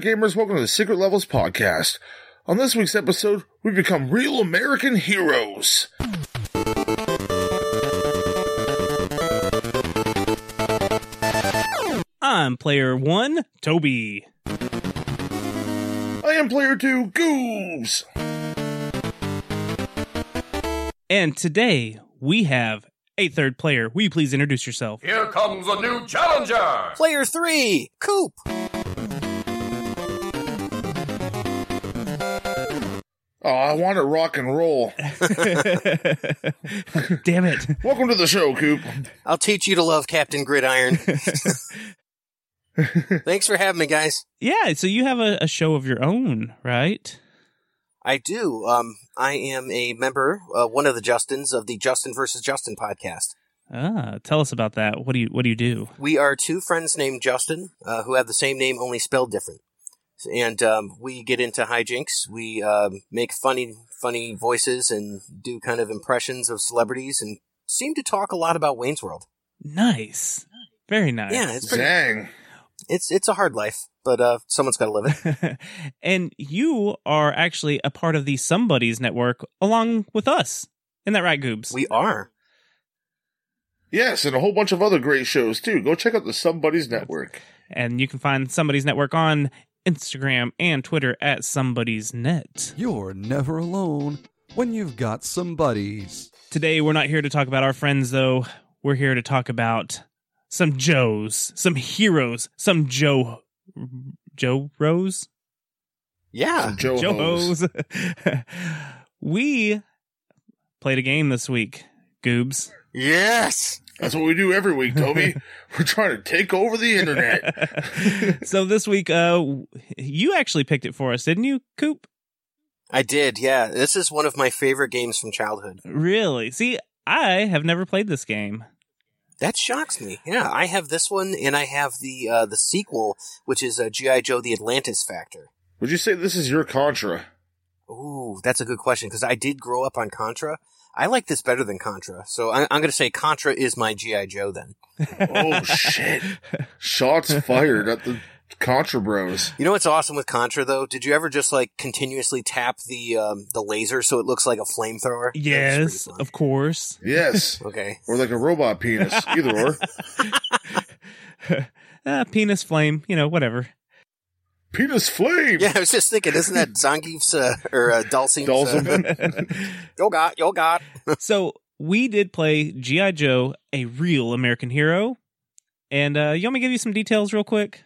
There, gamers. Welcome to the Secret Levels podcast. On this week's episode, we become real American heroes. I'm player one, Toby. I am player two, Goobs. And today we have a third player. Will you please introduce yourself? Here comes a new challenger! Player three, Coop. Oh, I want to rock and roll. Damn it. Welcome to the show, Coop. I'll teach you to love Captain Gridiron. Thanks for having me, guys. Yeah, so you have a, a show of your own, right? I do. Um, I am a member, uh, one of the Justins of the Justin versus Justen podcast. Ah, tell us about that. What do you what do you do? We are two friends named Justin uh, who have the same name, only spelled different. And um, we get into hijinks. We um, make funny, funny voices and do kind of impressions of celebrities, and seem to talk a lot about Wayne's World. Nice. Very nice. Yeah, it's pretty, Dang. it's it's a hard life, but uh, someone's got to live it. and you are actually a part of the SomeBuddies Network along with us. Isn't that right, Goobs? We are. Yes, and a whole bunch of other great shows, too. Go check out the SomeBuddies Network. and you can find SomeBuddies Network on Instagram and Twitter at SomeBuddies Net. You're never alone when you've got some buddies. Today, we're not here to talk about our friends, though. We're here to talk about some Joes, some heroes, some Joe. Joe Rose? Yeah. Joe Joe Hose. Hose. we played a game this week, Goobs. Yes. That's what we do every week, Toby. We're trying to take over the internet. so this week, uh, you actually picked it for us, didn't you, Coop? I did, yeah. This is one of my favorite games from childhood. Really? See, I have never played this game. That shocks me. Yeah, I have this one, and I have the uh, the sequel, which is uh, GI Joe: The Atlantis Factor. Would you say this is your Contra? Ooh, that's a good question because I did grow up on Contra. I like this better than Contra, so I- I'm going to say Contra is my GI Joe. Then Oh, shit. Shots fired at the Contra Bros. you know what's awesome with Contra though? Did you ever just like continuously tap the um, the laser so it looks like a flamethrower? Yes, of course. Yes. Okay. Or like a robot penis. Either or. uh, penis flame, you know, whatever. Penis flame. Yeah, I was just thinking, isn't that Zangief's uh, or uh, Dhalsim's? Uh, Dulcimer. yo got, yo got. so we did play GI Joe, a real American hero, and uh, you want me to give you some details real quick?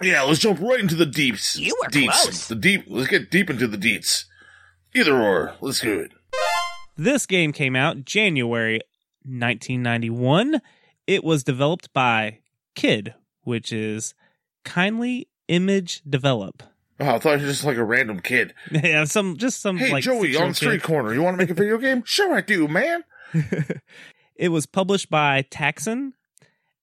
Yeah, let's jump right into the deeps. You were deeps. close. The deep. Let's get deep into the deets. Either or. Let's do it. This game came out January 1991. It was developed by Kid, which is Kindly Image Develop. Oh, I thought you were just like a random kid. yeah, some just some Hey, like Joey, six-year-old on Street kid. Corner, you want to make a video game? Sure, I do, man. it was published by Taxan,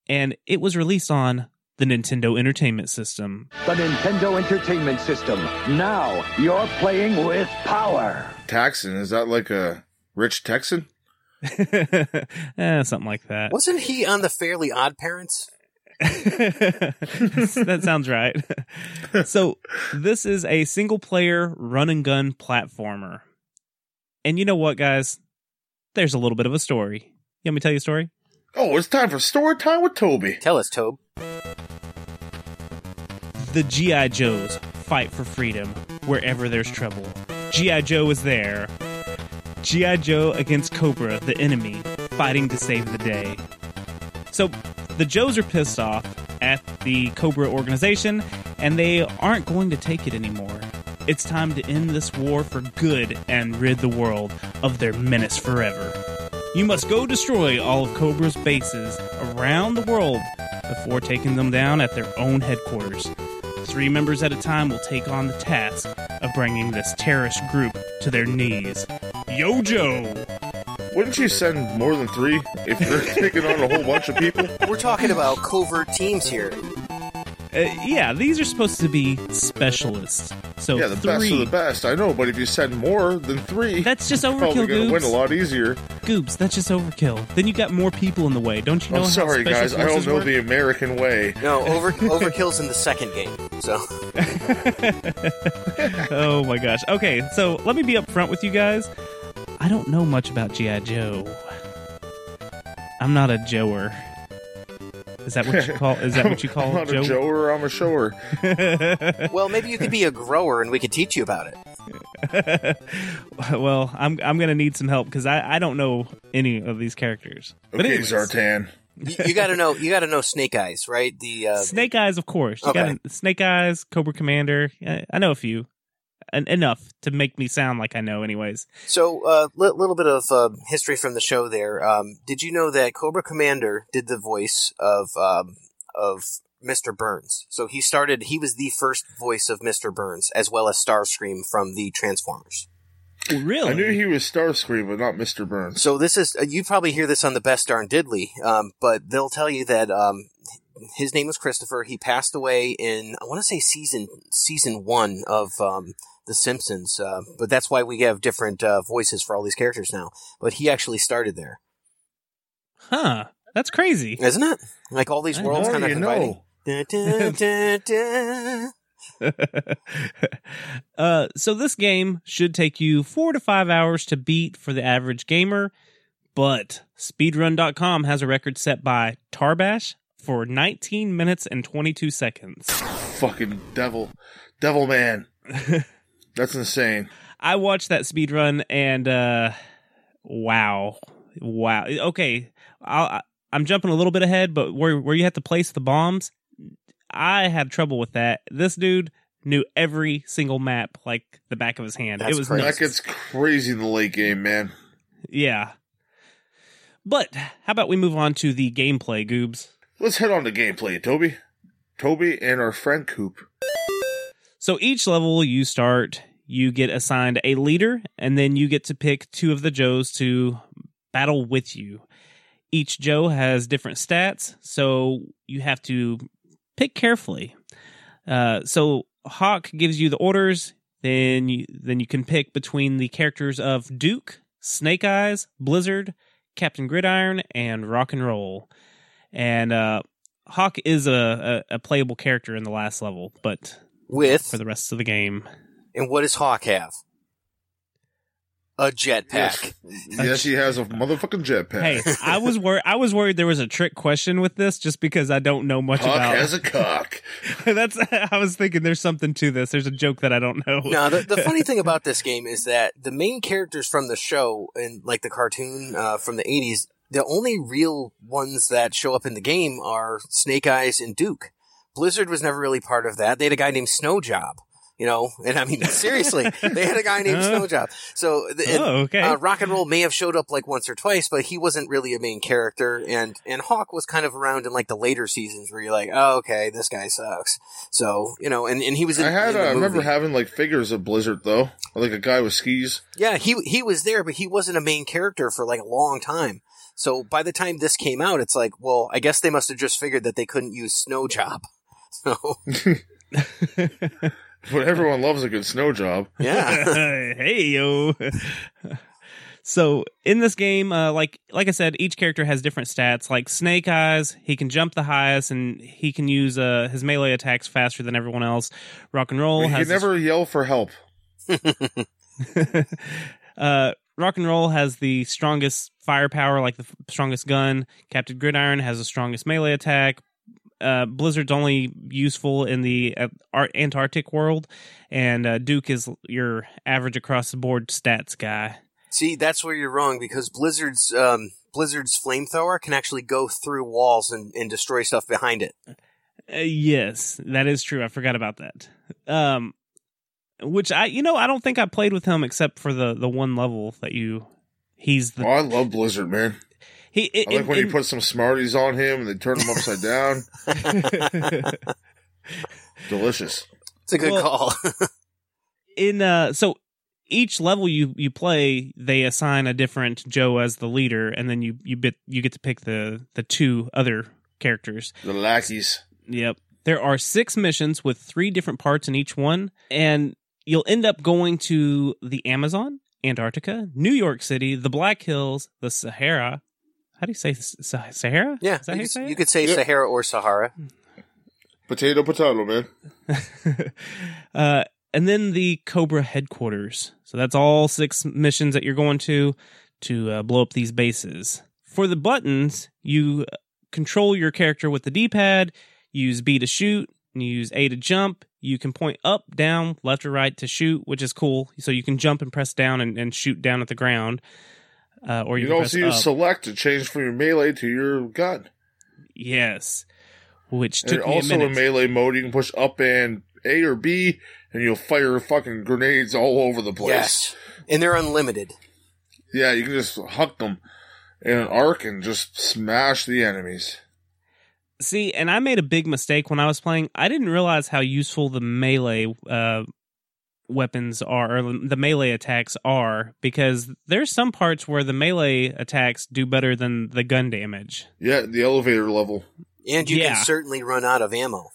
and it was released on the Nintendo Entertainment System. The Nintendo Entertainment System. Now you're playing with power. Taxan, is that like a rich Texan? eh, something like that. Wasn't he on the Fairly Odd Parents? that sounds right. so, this is a single player run and gun platformer. And you know what, guys? There's a little bit of a story. You want me to tell you a story? Oh, it's time for story time with Toby. Tell us, Tobe. The G.I. Joes fight for freedom wherever there's trouble. G.I. Joe is there. G.I. Joe against Cobra, the enemy, fighting to save the day. So, the Joes are pissed off at the Cobra organization, and they aren't going to take it anymore. It's time to end this war for good and rid the world of their menace forever. You must go destroy all of Cobra's bases around the world before taking them down at their own headquarters. Three members at a time will take on the task of bringing this terrorist group to their knees. Yo, Joe! Wouldn't you send more than three if you're taking on a whole bunch of people? We're talking about covert teams here. Uh, yeah, these are supposed to be specialists. So Yeah, the three. best of the best. I know, but if you send more than three, That's just you're probably overkill, gonna win a lot easier. Goobs, that's just overkill. Then you got more people in the way. Don't you know I'm how sorry, special guys. I don't forces know work? the American way. No, over overkill's in the second game. So oh my gosh. Okay, so let me be upfront with you guys. I don't know much about G.I. Joe. I'm not a Joer. Is that what you call? Is that what you call I'm not Joe? a Joer, I'm a shower. well, maybe you could be a grower and we could teach you about it. well, I'm I'm gonna need some help because I I don't know any of these characters. But Okay, anyways, Zartan. You, you got to know. You got to know Snake Eyes, right? The uh, Snake Eyes, of course. You Okay. got Snake Eyes, Cobra Commander. I, I know a few, En- enough to make me sound like I know. Anyways, So, a uh, li- little bit of uh, history from the show. There, um, did you know that Cobra Commander did the voice of um, of Mr. Burns? So he started. He was the first voice of Mr. Burns, as well as Starscream from the Transformers. really, I knew he was Starscream, but not Mr. Burns. So this is uh, you probably hear this on the Best Darn Diddley, um, but they'll tell you that um, his name was Christopher. He passed away in I want to say season season one of um, The Simpsons, uh, but that's why we have different uh, voices for all these characters now. But he actually started there, huh? That's crazy. isn't it? Like all these I worlds kind of you inviting. uh, so this game should take you four to five hours to beat for the average gamer, but speedrun.com has a record set by Tarbash for 19 minutes and 22 seconds. Fucking devil. Devil man. That's insane. I watched that speed run and uh wow. Wow. Okay, I'll, I- I'm jumping a little bit ahead, but where where you have to place the bombs, I had trouble with that. This dude knew every single map like the back of his hand. That's it was crazy. nuts. That gets crazy in the late game, man. Yeah. But how about we move on to the gameplay, Goobs? Let's head on to gameplay, Toby. Toby and our friend Coop. So each level you start, you get assigned a leader, and then you get to pick two of the Joes to battle with you. Each Joe has different stats, so you have to pick carefully. Uh, so Hawk gives you the orders, then you, then you can pick between the characters of Duke, Snake Eyes, Blizzard, Captain Gridiron, and Rock and Roll. And uh, Hawk is a, a, a playable character in the last level, but With for the rest of the game. and what does Hawk have? A jetpack. Yes. yes, he has a motherfucking jetpack. Hey, I was worried. I was worried there was a trick question with this, just because I don't know much Hawk about. Hawk has a cock. That's. I was thinking there's something to this. There's a joke that I don't know. No, the, the funny thing about this game is that the main characters from the show and like the cartoon uh, from the '80s, the only real ones that show up in the game are Snake Eyes and Duke. Blizzard was never really part of that. They had a guy named Snowjob, you know, and I mean seriously, they had a guy named. Snowjob. So, the, and, Oh, okay. uh, Rock and Roll may have showed up like once or twice, but he wasn't really a main character. And and Hawk was kind of around in like the later seasons where you're like, oh, okay, this guy sucks. So you know, and, and he was. In, I had. in Uh, the I remember having like figures of Blizzard though, like a guy with skis. Yeah, he he was there, but he wasn't a main character for like a long time. So by the time this came out, it's like, well, I guess they must have just figured that they couldn't use Snow Job. So But everyone loves a good snow job. yeah, hey yo. So in this game, uh, like like I said, each character has different stats. Like Snake Eyes, he can jump the highest, and he can use uh, his melee attacks faster than everyone else. Rock and Roll You has can never yell for help. uh, Rock and Roll has the strongest firepower, like the f- strongest gun. Captain Gridiron has the strongest melee attack. Uh, Blizzard's only useful in the uh, Antarctic world, and uh, Duke is your average across the board stats guy. See, that's where you're wrong because Blizzard's um, Blizzard's flamethrower can actually go through walls and, and destroy stuff behind it. Uh, yes, that is true. I forgot about that. Um, which I, you know, I don't think I played with him except for the the one level that you. He's the Oh, I love Blizzard, man. He. It, I like it- when you put some Smarties on him and they turn him upside down. Delicious. It's a good Well- call. in uh so each level you you play they assign a different joe as the leader and then you you bit you get to pick the the two other characters The lackeys. yep there are six missions with three different parts in each one and you'll end up going to the amazon antarctica new york city the black hills the sahara how do you say Sa- sahara yeah, is that how you, you could- say you it? could say Yeah. Sahara or Sahara. Potato, potato, man. uh, and then the Cobra headquarters. So that's all six missions that you're going to to uh, blow up these bases. For the buttons, you control your character with the D-pad. Use B to shoot. And you use A to jump. You can point up, down, left, or right to shoot, which is cool. So you can jump and press down and, and shoot down at the ground. Uh, or you, You can can press also use up. select to change from your melee to your gun. yes, which And took me a also in melee mode, you can push up and A or B, and you'll fire fucking grenades all over the place. Yes, and they're unlimited. Yeah, you can just huck them in an arc and just smash the enemies. See, and I made a big mistake when I was playing. I didn't realize how useful the melee uh, weapons are, or the melee attacks are, because there's some parts where the melee attacks do better than the gun damage. Yeah, the elevator level. And you Yeah. can certainly run out of ammo.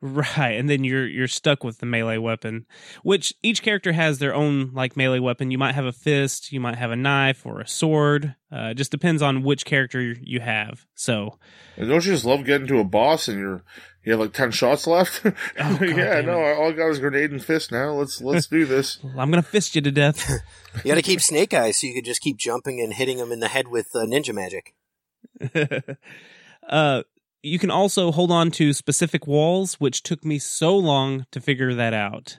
Right, and then you're you're stuck with the melee weapon, which each character has their own like melee weapon. You might have a fist, you might have a knife or a sword. Uh, it just depends on which character you have. So, And don't you just love getting to a boss and you're you have like ten shots left? Oh, God yeah, no, it. all I got is grenade and fist now. Let's let's do this. I'm gonna fist you to death. You got to keep Snake Eyes so you could just keep jumping and hitting him in the head with uh, ninja magic. uh, you can also hold on to specific walls, which took me so long to figure that out.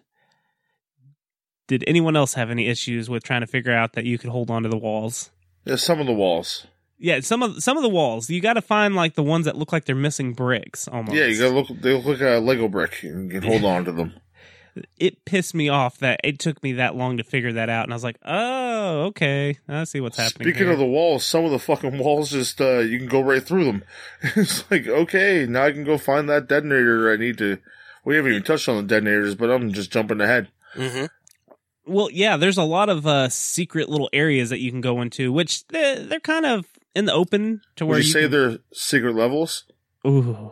Did anyone else have any issues with trying to figure out that you could hold on to the walls? Yeah, some of the walls. Yeah, some of some of the walls you got to find like the ones that look like they're missing bricks. Almost. Yeah, you gotta look. They look like a Lego brick. and You can hold on to them. It pissed me off that it took me that long to figure that out, and I was like, "Oh, okay, I see what's happening." Speaking here. of the walls, some of the fucking walls just uh you can go right through them. it's like okay, now I can go find that detonator I need to. We haven't even touched on the detonators, but I'm just jumping ahead. hmm Well, yeah, there's a lot of uh, secret little areas that you can go into, which they're, they're kind of in the open to where Would you say can- they're secret levels? Ooh,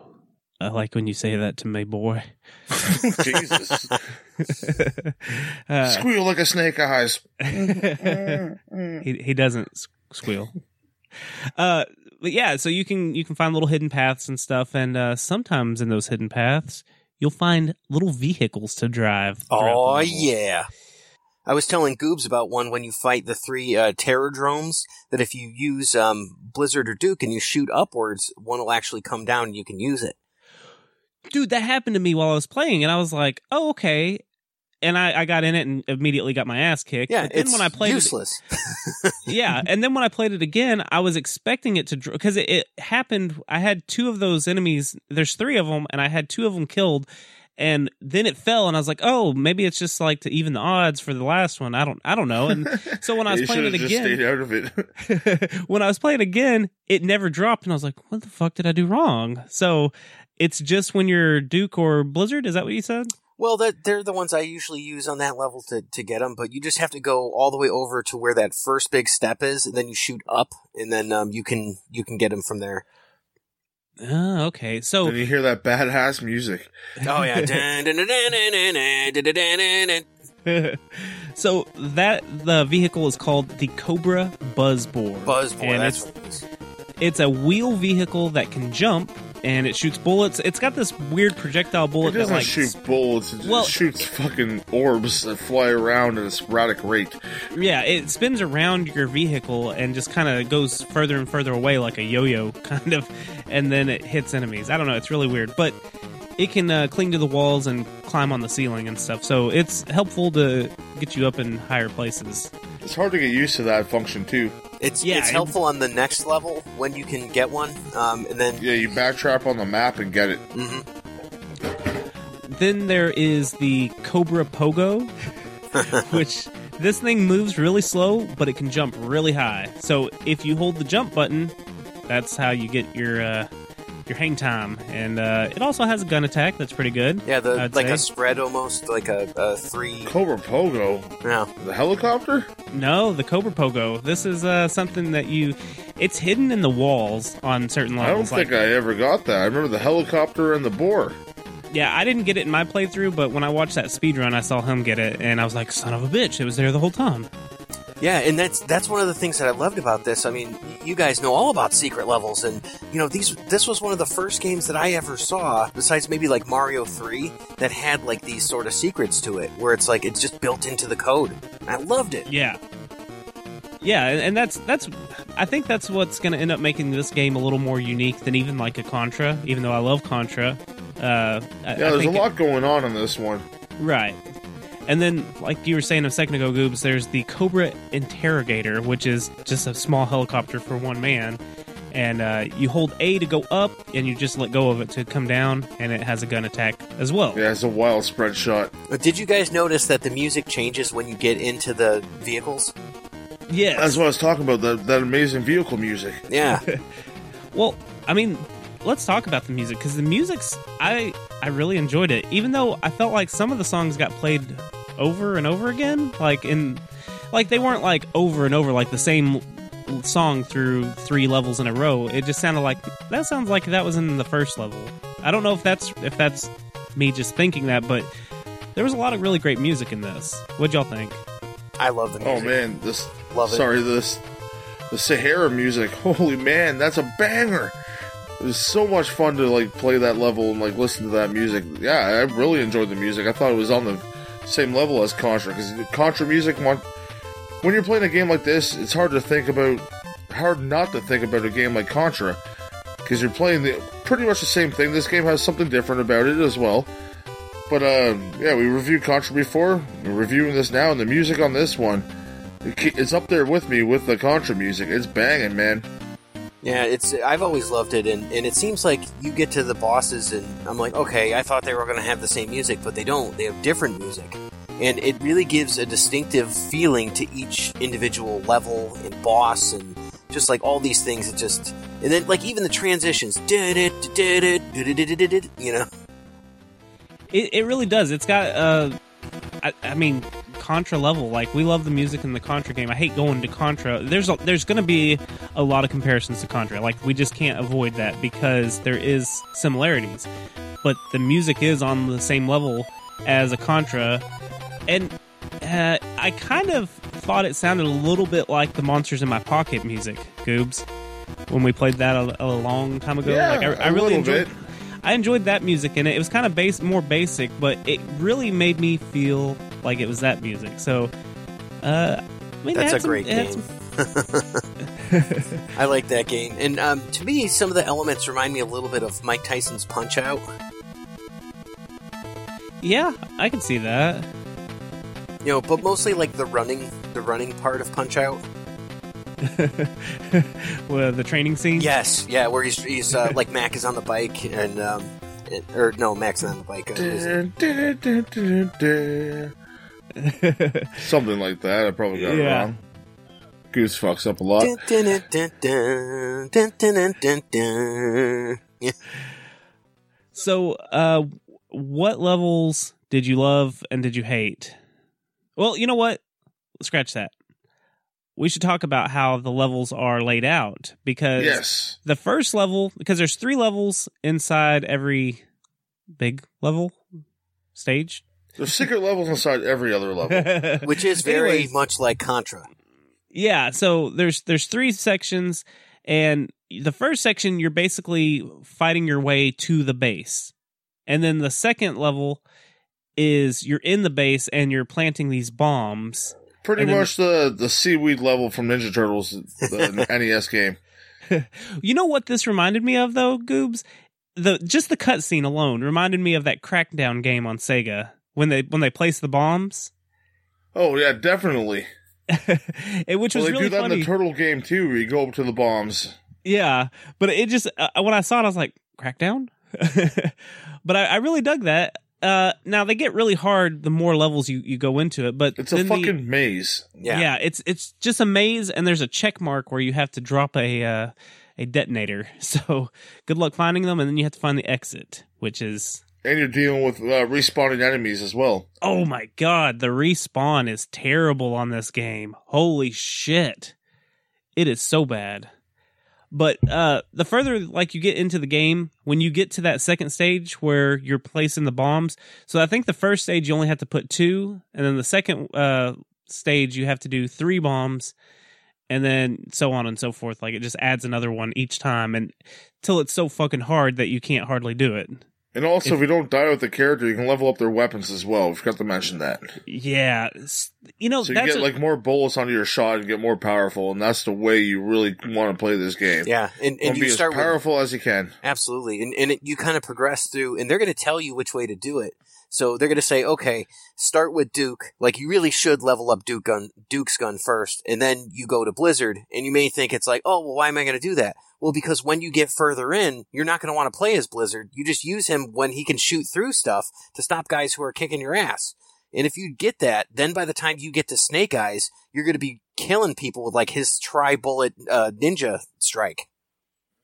I like when you say that to me, boy. Jesus, uh, squeal like a snake eyes. he he doesn't squeal. Uh, but yeah, so you can you can find little hidden paths and stuff, and uh, sometimes in those hidden paths, you'll find little vehicles to drive. throughout the Oh level. yeah. I was telling Goobs about one when you fight the three uh, terror drones. That if you use um, Blizzard or Duke and you shoot upwards, one will actually come down and you can use it. dude, that happened to me while I was playing, and I was like, oh okay. And I, I got in it and immediately got my ass kicked. Yeah, then it's when I played it, useless. yeah, and then when I played it again, I was expecting it to because it, it happened. I had two of those enemies. There's three of them, and I had two of them killed. And then it fell, and I was like, "Oh, maybe it's just like to even the odds for the last one." I don't, I don't know. And so when I was playing it have just stayed again, out of it. when I was playing again, it never dropped, and I was like, "What the fuck did I do wrong?" So it's just when you're Duke or Blizzard. Is that what you said? Well, that they're the ones I usually use on that level to, to get them, but you just have to go all the way over to where that first big step is, and then you shoot up, and then um, you can you can get them from there. Oh, okay. So and you hear that badass music. Oh yeah. Dun, dun, dun, dun, dun, dun, dun, dun, dun, dun, dun. So that the vehicle is called the Cobra Buzz Boar. Buzzbore, and that's it's what it is. it's a wheel vehicle that can jump and it shoots bullets. It's got this weird projectile bullet that doesn't like shoot bullets. It Well- just shoots fucking orbs that fly around at a sporadic rate. Yeah, it spins around your vehicle and just kind of goes further and further away like a yo-yo kind of, and then it hits enemies. I don't know, it's really weird, but it can uh, cling to the walls and climb on the ceiling and stuff. So it's helpful to get you up in higher places. It's hard to get used to that function too. It's Yeah, it's helpful on the next level when you can get one, um, and then Yeah, you backtrap on the map and get it. mhm. Then there is the Cobra Pogo, which this thing moves really slow, but it can jump really high. So if you hold the jump button, that's how you get your uh, your hang time. And uh, it also has a gun attack that's pretty good. yeah, the I'd like say. a spread almost, like a, a three. Cobra Pogo, Yeah, the helicopter. No, the Cobra Pogo. This is uh, something that you. It's hidden in the walls on certain levels. I don't think like, I ever got that. I remember the helicopter and the boar. yeah, I didn't get it in my playthrough, but when I watched that speed run, I saw him get it, and I was like, "Son of a bitch!" It was there the whole time. Yeah, and that's that's one of the things that I loved about this. I mean, you guys know all about secret levels, and you know these. This was one of the first games that I ever saw, besides maybe like Mario Three, that had like these sort of secrets to it, where it's like it's just built into the code. I loved it. Yeah. Yeah, and, and that's that's I think that's what's going to end up making this game a little more unique than even like a Contra. Even though I love Contra, uh, I- Yeah, I there's a think it- lot going on in this one. right. And then, like you were saying a second ago, Goobs, there's the Cobra Interrogator, which is just a small helicopter for one man. And uh, you hold A to go up, and you just let go of it to come down, and it has a gun attack as well. Yeah, it's a wild spread shot. But did you guys notice that the music changes when you get into the vehicles? Yes. That's what I was talking about. That that amazing vehicle music. Yeah, Well, I mean, let's talk about the music because the music's I I really enjoyed it, even though I felt like some of the songs got played over and over again, like in like they weren't like over and over like the same song through three levels in a row. It just sounded like that sounds like that was in the first level. I don't know if that's if that's me just thinking that, but there was a lot of really great music in this. What'd y'all think? I love the oh, music. Oh man, this Love it. sorry this the Sahara music. Holy man, that's a banger. It was so much fun to like play that level and like listen to that music. Yeah, I really enjoyed the music. I thought it was on the same level as Contra because Contra music. When you're playing a game like this, it's hard to think about, hard not to think about a game like Contra because you're playing the pretty much the same thing. This game has something different about it as well. But uh, yeah, we reviewed Contra before. We're reviewing this now, and the music on this one, it's up there with me with the Contra music. It's banging, man. Yeah, it's I've always loved it, and, and it seems like you get to the bosses, and I'm like, okay, I thought they were going to have the same music, but they don't. They have different music, and it really gives a distinctive feeling to each individual level and boss, and just like all these things. It just and then like even the transitions, you know. It, it really does. It's got uh, I, I mean, Contra level. Like we love the music in the Contra game. I hate going to Contra. There's a, there's going to be a lot of comparisons to Contra. Like we just can't avoid that because there is similarities, but the music is on the same level as a Contra, and uh, I kind of thought it sounded a little bit like the Monsters in My Pocket music, Goobs, when we played that a, a long time ago. Yeah, like I, I really enjoyed. bit. I enjoyed that music in it. It was kind of base, more basic, but it really made me feel like it was that music. So, uh, I mean, That's a some- great game. some- I like that game, and um, to me, some of the elements remind me a little bit of Mike Tyson's Punch Out. yeah, I can see that. You know, but mostly like the running, the running part of Punch Out. well, the training scene. Yes, yeah, where he's, he's uh, like Mac is on the bike and um, it, or no, Mac's not on the bike. Something like that. I probably got yeah. it wrong. Goose fucks up a lot. So, uh, what levels did you love and did you hate? Well, you know what? Scratch that. We should talk about how the levels are laid out because Yes. the first level because there's three levels inside every big level stage There's secret levels inside every other level. Which is very Anyways. much like Contra. Yeah, so there's there's three sections and the first section you're basically fighting your way to the base. And then the second level is you're in the base and you're planting these bombs. Pretty then- much the the seaweed level from Ninja Turtles, the NES game. You know what this reminded me of though, Goobs? The just the cutscene alone reminded me of that Crackdown game on Sega when they when they place the bombs. Oh yeah, definitely. it, which Well, was they really do that funny. in the turtle game too, where you go up to the bombs. Yeah, but it just uh, when I saw it, I was like, Crackdown. but I, I really dug that. Uh, now they get really hard the more levels you, you go into it, but It's a then the- fucking maze. Yeah. yeah. it's it's just a maze, and there's a check mark where you have to drop a uh, a detonator. So good luck finding them, and then you have to find the exit, which is And you're dealing with uh, respawning enemies as well. oh my god, the respawn is terrible on this game. Holy shit, it is so bad. But uh, the further like you get into the game, when you get to that second stage where you're placing the bombs, so I think the first stage you only have to put two, and then the second uh, stage you have to do three bombs, and then so on and so forth. Like it just adds another one each time, and till it's so fucking hard that you can't hardly do it. And also, If- if, you don't die with the character, you can level up their weapons as well. We forgot to mention that. Yeah, you know So you that's get a- like more bullets onto your shot and get more powerful, and that's the way you really want to play this game. Yeah. And, and and you be as start with powerful as you can. Absolutely. And, and it, you kind of progress through, and they're going to tell you which way to do it. So they're going to say, okay, start with Duke. Like you really should level up Duke gun, Duke's gun first, and then you go to Blizzard. And you may think it's like, oh, well, why am I going to do that? Well, because when you get further in, you're not going to want to play as Blizzard. You just use him when he can shoot through stuff to stop guys who are kicking your ass. And if you get that, then by the time you get to Snake Eyes, you're going to be killing people with like his tri bullet uh, ninja strike.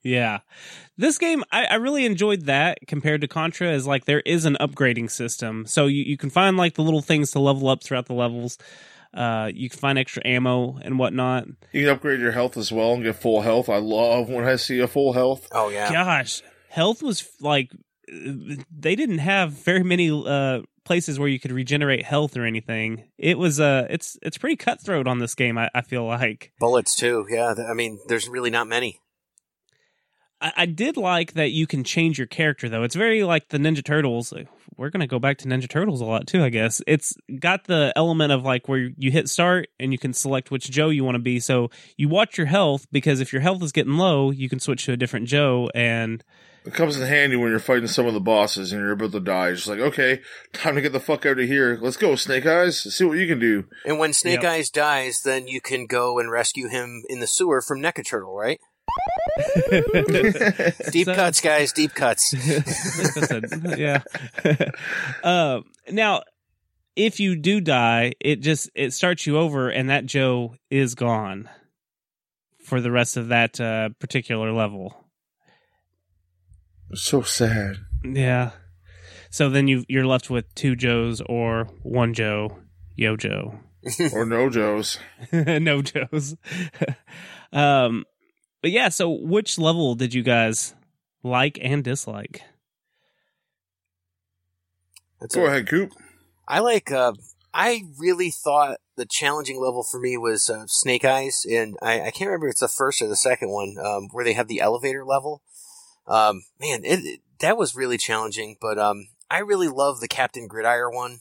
Yeah. This game, I, I really enjoyed that compared to Contra, is like there is an upgrading system. So you, you can find like the little things to level up throughout the levels. Uh, you can find extra ammo and whatnot. You can upgrade your health as well and get full health. I love when I see a full health. Oh, yeah. Gosh, health was like, uh, they didn't have very many uh, places where you could regenerate health or anything. It was, uh, it's, it's pretty cutthroat on this game, I, I feel like. Bullets too, yeah. I mean, there's really not many. I, I did like that you can change your character though. It's very like the Ninja Turtles. We're gonna go back to Ninja Turtles a lot too, I guess. It's got the element of like where you hit start and you can select which Joe you want to be. So you watch your health because if your health is getting low, you can switch to a different Joe. And It comes in handy when you're fighting some of the bosses and you're about to die. It's just like, okay, time to get the fuck out of here. Let's go, Snake Eyes. See what you can do. And when Snake Yep. Eyes dies, then you can go and rescue him in the sewer from Neca Turtle, right? Deep So- cuts, guys, deep cuts. A- yeah. uh, now, if you do die, it just it starts you over, and that Joe is gone for the rest of that uh, particular level. So sad. Yeah. So then you you're left with two Joes or one Joe, Yo Joe, or no Joes. no Joes. um, but yeah. So which level did you guys like and dislike? That's Go a- ahead, Coop. I like. Uh, I really thought the challenging level for me was uh, Snake Eyes, and I, I can't remember if it's the first or the second one um, where they have the elevator level. Um, man, it, it- that was really challenging. But um, I really love the Captain Gridiron one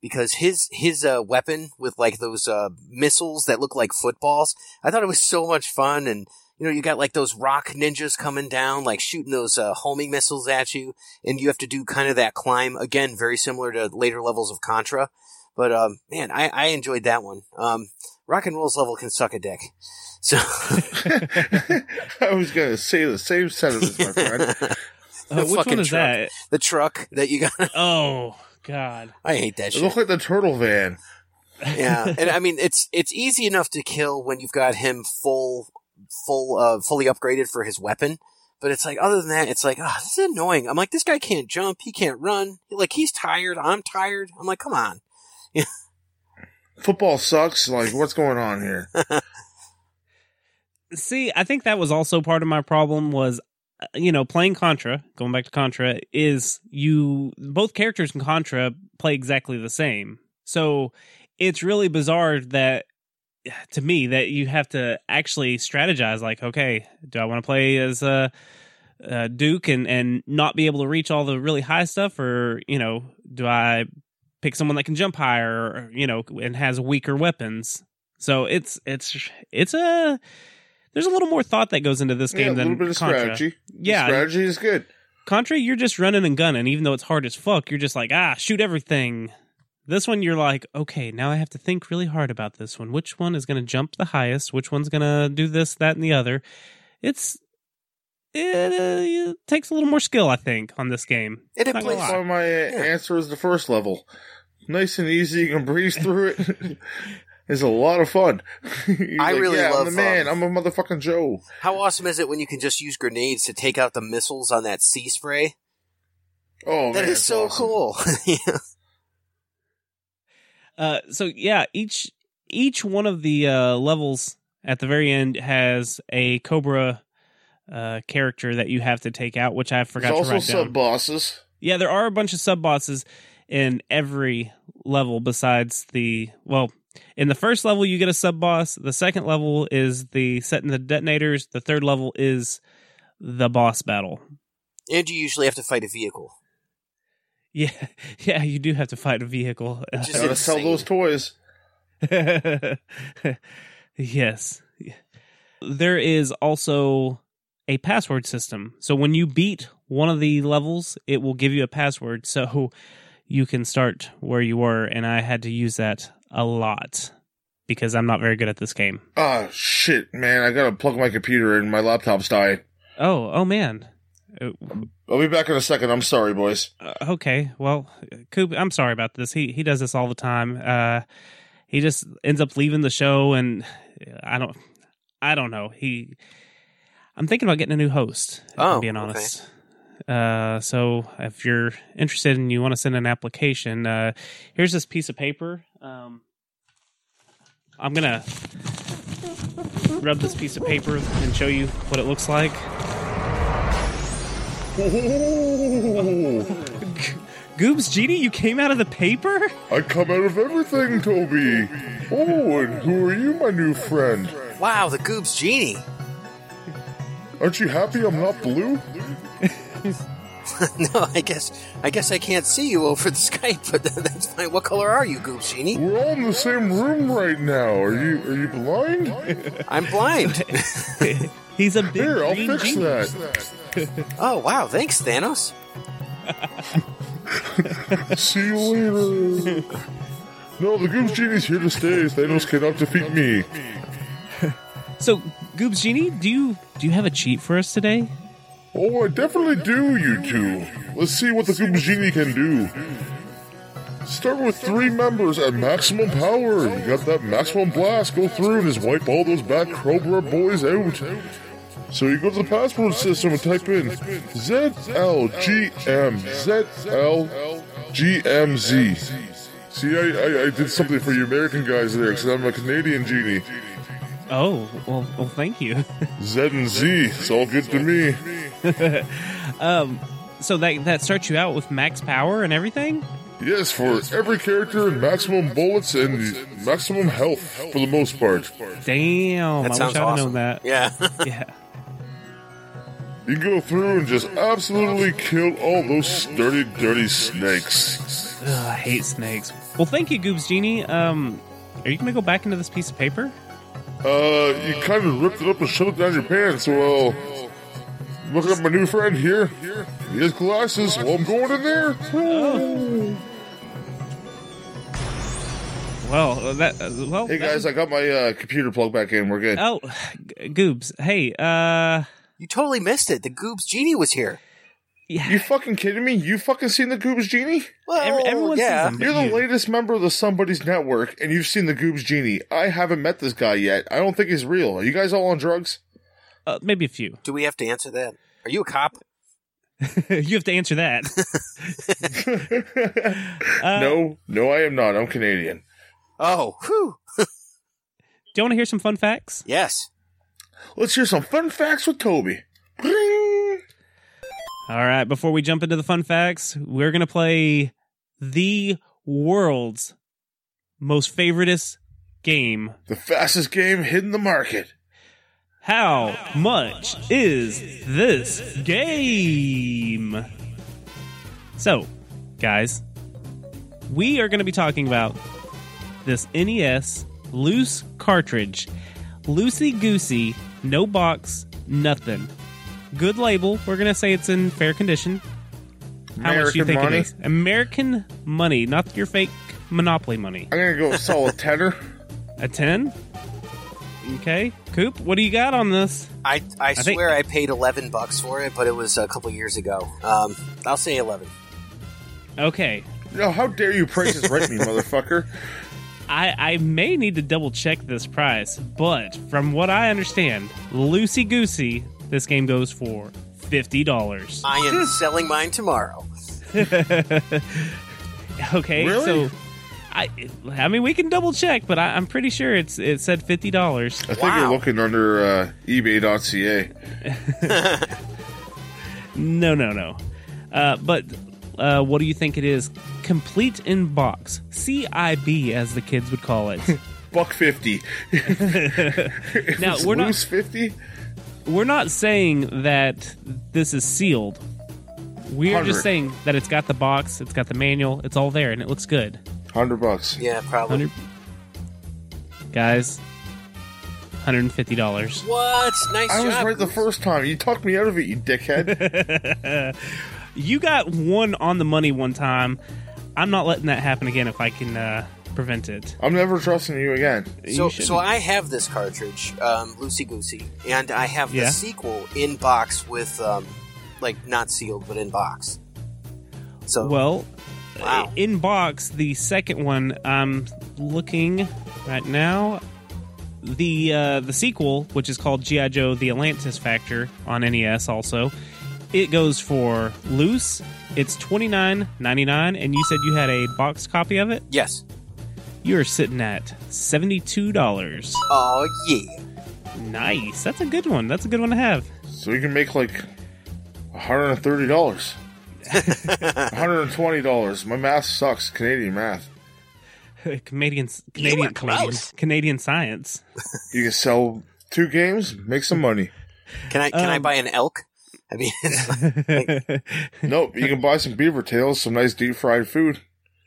because his his uh, weapon with like those uh, missiles that look like footballs. I thought it was so much fun, and you know you got like those rock ninjas coming down, like shooting those uh, homing missiles at you, and you have to do kind of that climb again, very similar to later levels of Contra. But um, man, I, I enjoyed that one. Um, rock and roll's level can suck a dick. So I was going to say the same sentence, my friend. Uh, which one is truck. that? the truck that you got, Oh God. I hate that It shit. looked like the turtle van. yeah, and I mean it's it's easy enough to kill when you've got him full full uh fully upgraded for his weapon. But it's like other than that, it's like, oh, this is annoying. I'm like, this guy can't jump, he can't run. Like he's tired, I'm tired. I'm like, come on. Football sucks. Like, what's going on here? See, I think that was also part of my problem was uh, you know, playing Contra, going back to Contra, is you both characters in Contra play exactly the same. So it's really bizarre that to me that you have to actually strategize like okay do i want to play as uh, uh, duke and and not be able to reach all the really high stuff or you know do i pick someone that can jump higher or, you know and has weaker weapons so it's it's it's a there's a little more thought that goes into this Yeah, game a little than bit of Contra. strategy. Yeah, strategy is good. Contra, you're just running and gunning, even though it's hard as fuck. You're just like, ah, shoot everything. This one, you're like, okay, now I have to think really hard about this one. Which one is going to jump the highest? Which one's going to do this, that, and the other? It's it, uh, it takes a little more skill, I think, on this game. It Not gonna plays- lie. Why my answer is the first level. Nice and easy. You can breeze through it. it's a lot of fun. I like, really yeah, love, I'm the man. um, I'm a motherfucking Joe. How awesome is it when you can just use grenades to take out the missiles on that sea spray? Oh, That man, is so awesome. cool. yeah. Uh, so yeah, each each one of the uh, levels at the very end has a Cobra uh, character that you have to take out, which I forgot There's to also write down. sub bosses. Yeah, there are a bunch of sub bosses in every level besides the well, in the first level you get a sub boss, the second level is the setting the detonators, the third level is the boss battle. And you usually have to fight a vehicle. Yeah, yeah, you do have to fight a vehicle. Which is Gotta sell those toys. yes. There is also a password system. So when you beat one of the levels, it will give you a password so you can start where you were and I had to use that a lot because I'm not very good at this game. Ah, shit, man. I gotta plug my computer in. My laptop's dying. Oh, oh man. Uh, I'll be back in a second. I'm sorry, boys. Uh, okay, well, Coop, I'm sorry about this. He he does this all the time. Uh, he just ends up leaving the show, and I don't, I don't know. He, I'm thinking about getting a new host. If Oh, I'm being okay. honest. Uh, so if you're interested and you want to send an application, uh, here's this piece of paper. Um, I'm gonna rub this piece of paper and show you what it looks like. Goobs Genie, you came out of the paper? I come out of everything, Toby. Oh, and who are you, my new friend? Wow, the Goob's Genie. Aren't you happy I'm not blue? no, I guess I guess I can't see you over the Skype, but that's fine. What color are you, Goob's Genie? We're all in the same room right now. Are you are you blind? I'm blind. He's a big Here, I'll fix genie. that. oh wow, thanks, Thanos. See you later. No, the Goose Genie's here to stay. Thanos cannot defeat me. So, Goobs Genie, do you do you have a cheat for us today? Oh, I definitely do, you two. Let's see what the Goose Genie can do. Start with three members at maximum power. You got that maximum blast. Go through and just wipe all those bad Cobra boys out. So you go to the password system and type in ZLGM ZLGMZ. See, I, I, I did something for you American guys there because I'm a Canadian genie. Oh, well, well, thank you. Z and Z, it's all good to me. um, so that that starts you out with max power and everything. Yes, for every character, maximum bullets and maximum health for the most part. Damn, That I sounds wish I'd have awesome. known that. Yeah. Yeah. You go through and just absolutely kill all those sturdy, dirty snakes. Ugh, I hate snakes. Well, thank you, Goobs Genie. Um, are you gonna go back into this piece of paper? Uh, you kind of ripped it up and shoved it down your pants, so, uh, look at my new friend here. He has glasses. Well, I'm going in there. Well, that uh, well. Hey guys, was- I got my uh, computer plugged back in. We're good. oh, G- Goobs. Hey, uh, You totally missed it. The Goob's Genie was here. Yeah. You fucking kidding me? You fucking seen the Goobs Genie? Well, everyone sees yeah. them. But You're the you- latest member of the SomeBuddies Network, and you've seen the Goobs Genie. I haven't met this guy yet. I don't think he's real. Are you guys all on drugs? Uh, maybe a few. Do we have to answer that? Are you a cop? you have to answer that. Uh, no, no, I am not. I'm Canadian. Oh, whew. Do you want to hear some fun facts? Yes. Let's hear some fun facts with Toby. All right, before we jump into the fun facts, we're going to play the world's most favoritist game. The fastest game hitting the market. How much is this game? So, guys, we are going to be talking about this NES loose cartridge. Loosey goosey, no box, nothing. Good label. We're going to say it's in fair condition. How much do you think money. it is? American money, not your fake Monopoly money. I'm gonna go solid tenner. A 10? Okay. Coop, what do you got on this? I, I, think- swear I paid 11 bucks for it, but it was a couple years ago. Um, I'll say 11. Okay. No, how dare you price is right me, motherfucker? I, I may need to double check this price, but from what I understand, loosey goosey, this game goes for $50. I am selling mine tomorrow. Okay, Really? so. I, I mean, we can double check, but I, I'm pretty sure it's it said fifty dollars. I think Wow. you're looking under uh, eBay.ca. No, no, no. Uh, but uh, what do you think it is? Complete in box, CIB as the kids would call it. Buck fifty. Now, It's we're not- fifty. We're not saying that this is sealed. We're just saying that it's got the box, it's got the manual, it's all there, and it looks good. Hundred bucks. Yeah, probably. 100 Guys, $150. What? Nice I was job. right the first time. You talked me out of it, you dickhead. You got one on the money one time. I'm not letting that happen again if I can uh, prevent it. I'm never trusting you again. So, You so I have this cartridge, um, Loosey Goosey, and I have the Yeah. sequel in box with, um, like, not sealed, but in box. So, Well, Wow. in box, the second one I'm looking right now. The uh, the sequel, which is called GI Joe: The Atlantis Factor on NES, also it goes for loose. It's twenty nine ninety nine, and you said you had a box copy of it. yes. You're sitting at seventy two dollars. Oh, yeah. Nice. That's a good one. That's a good one to have. So you can make like hundred and thirty dollars. hundred and twenty dollars. My math sucks. Canadian math. Canadian Canadian were Canadian. Canadian science. You can sell two games, make some money. Can I, can I Um, buy an elk? I mean, like- Nope, you can buy some beaver tails, some nice deep fried food.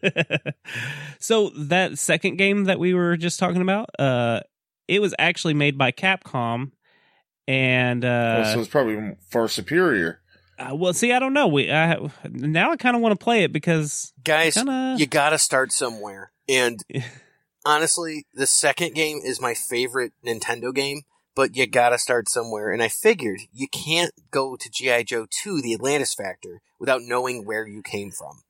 So that second game that we were just talking about, uh, it was actually made by Capcom, and Well, uh, so it's probably far superior. uh, well, see, I don't know. We I, now I kind of want to play it because guys, Kinda- you gotta start somewhere. And honestly, the second game is my favorite Nintendo game, but you gotta start somewhere. And I figured you can't go to G.I. Joe 2, the Atlantis Factor, without knowing where you came from.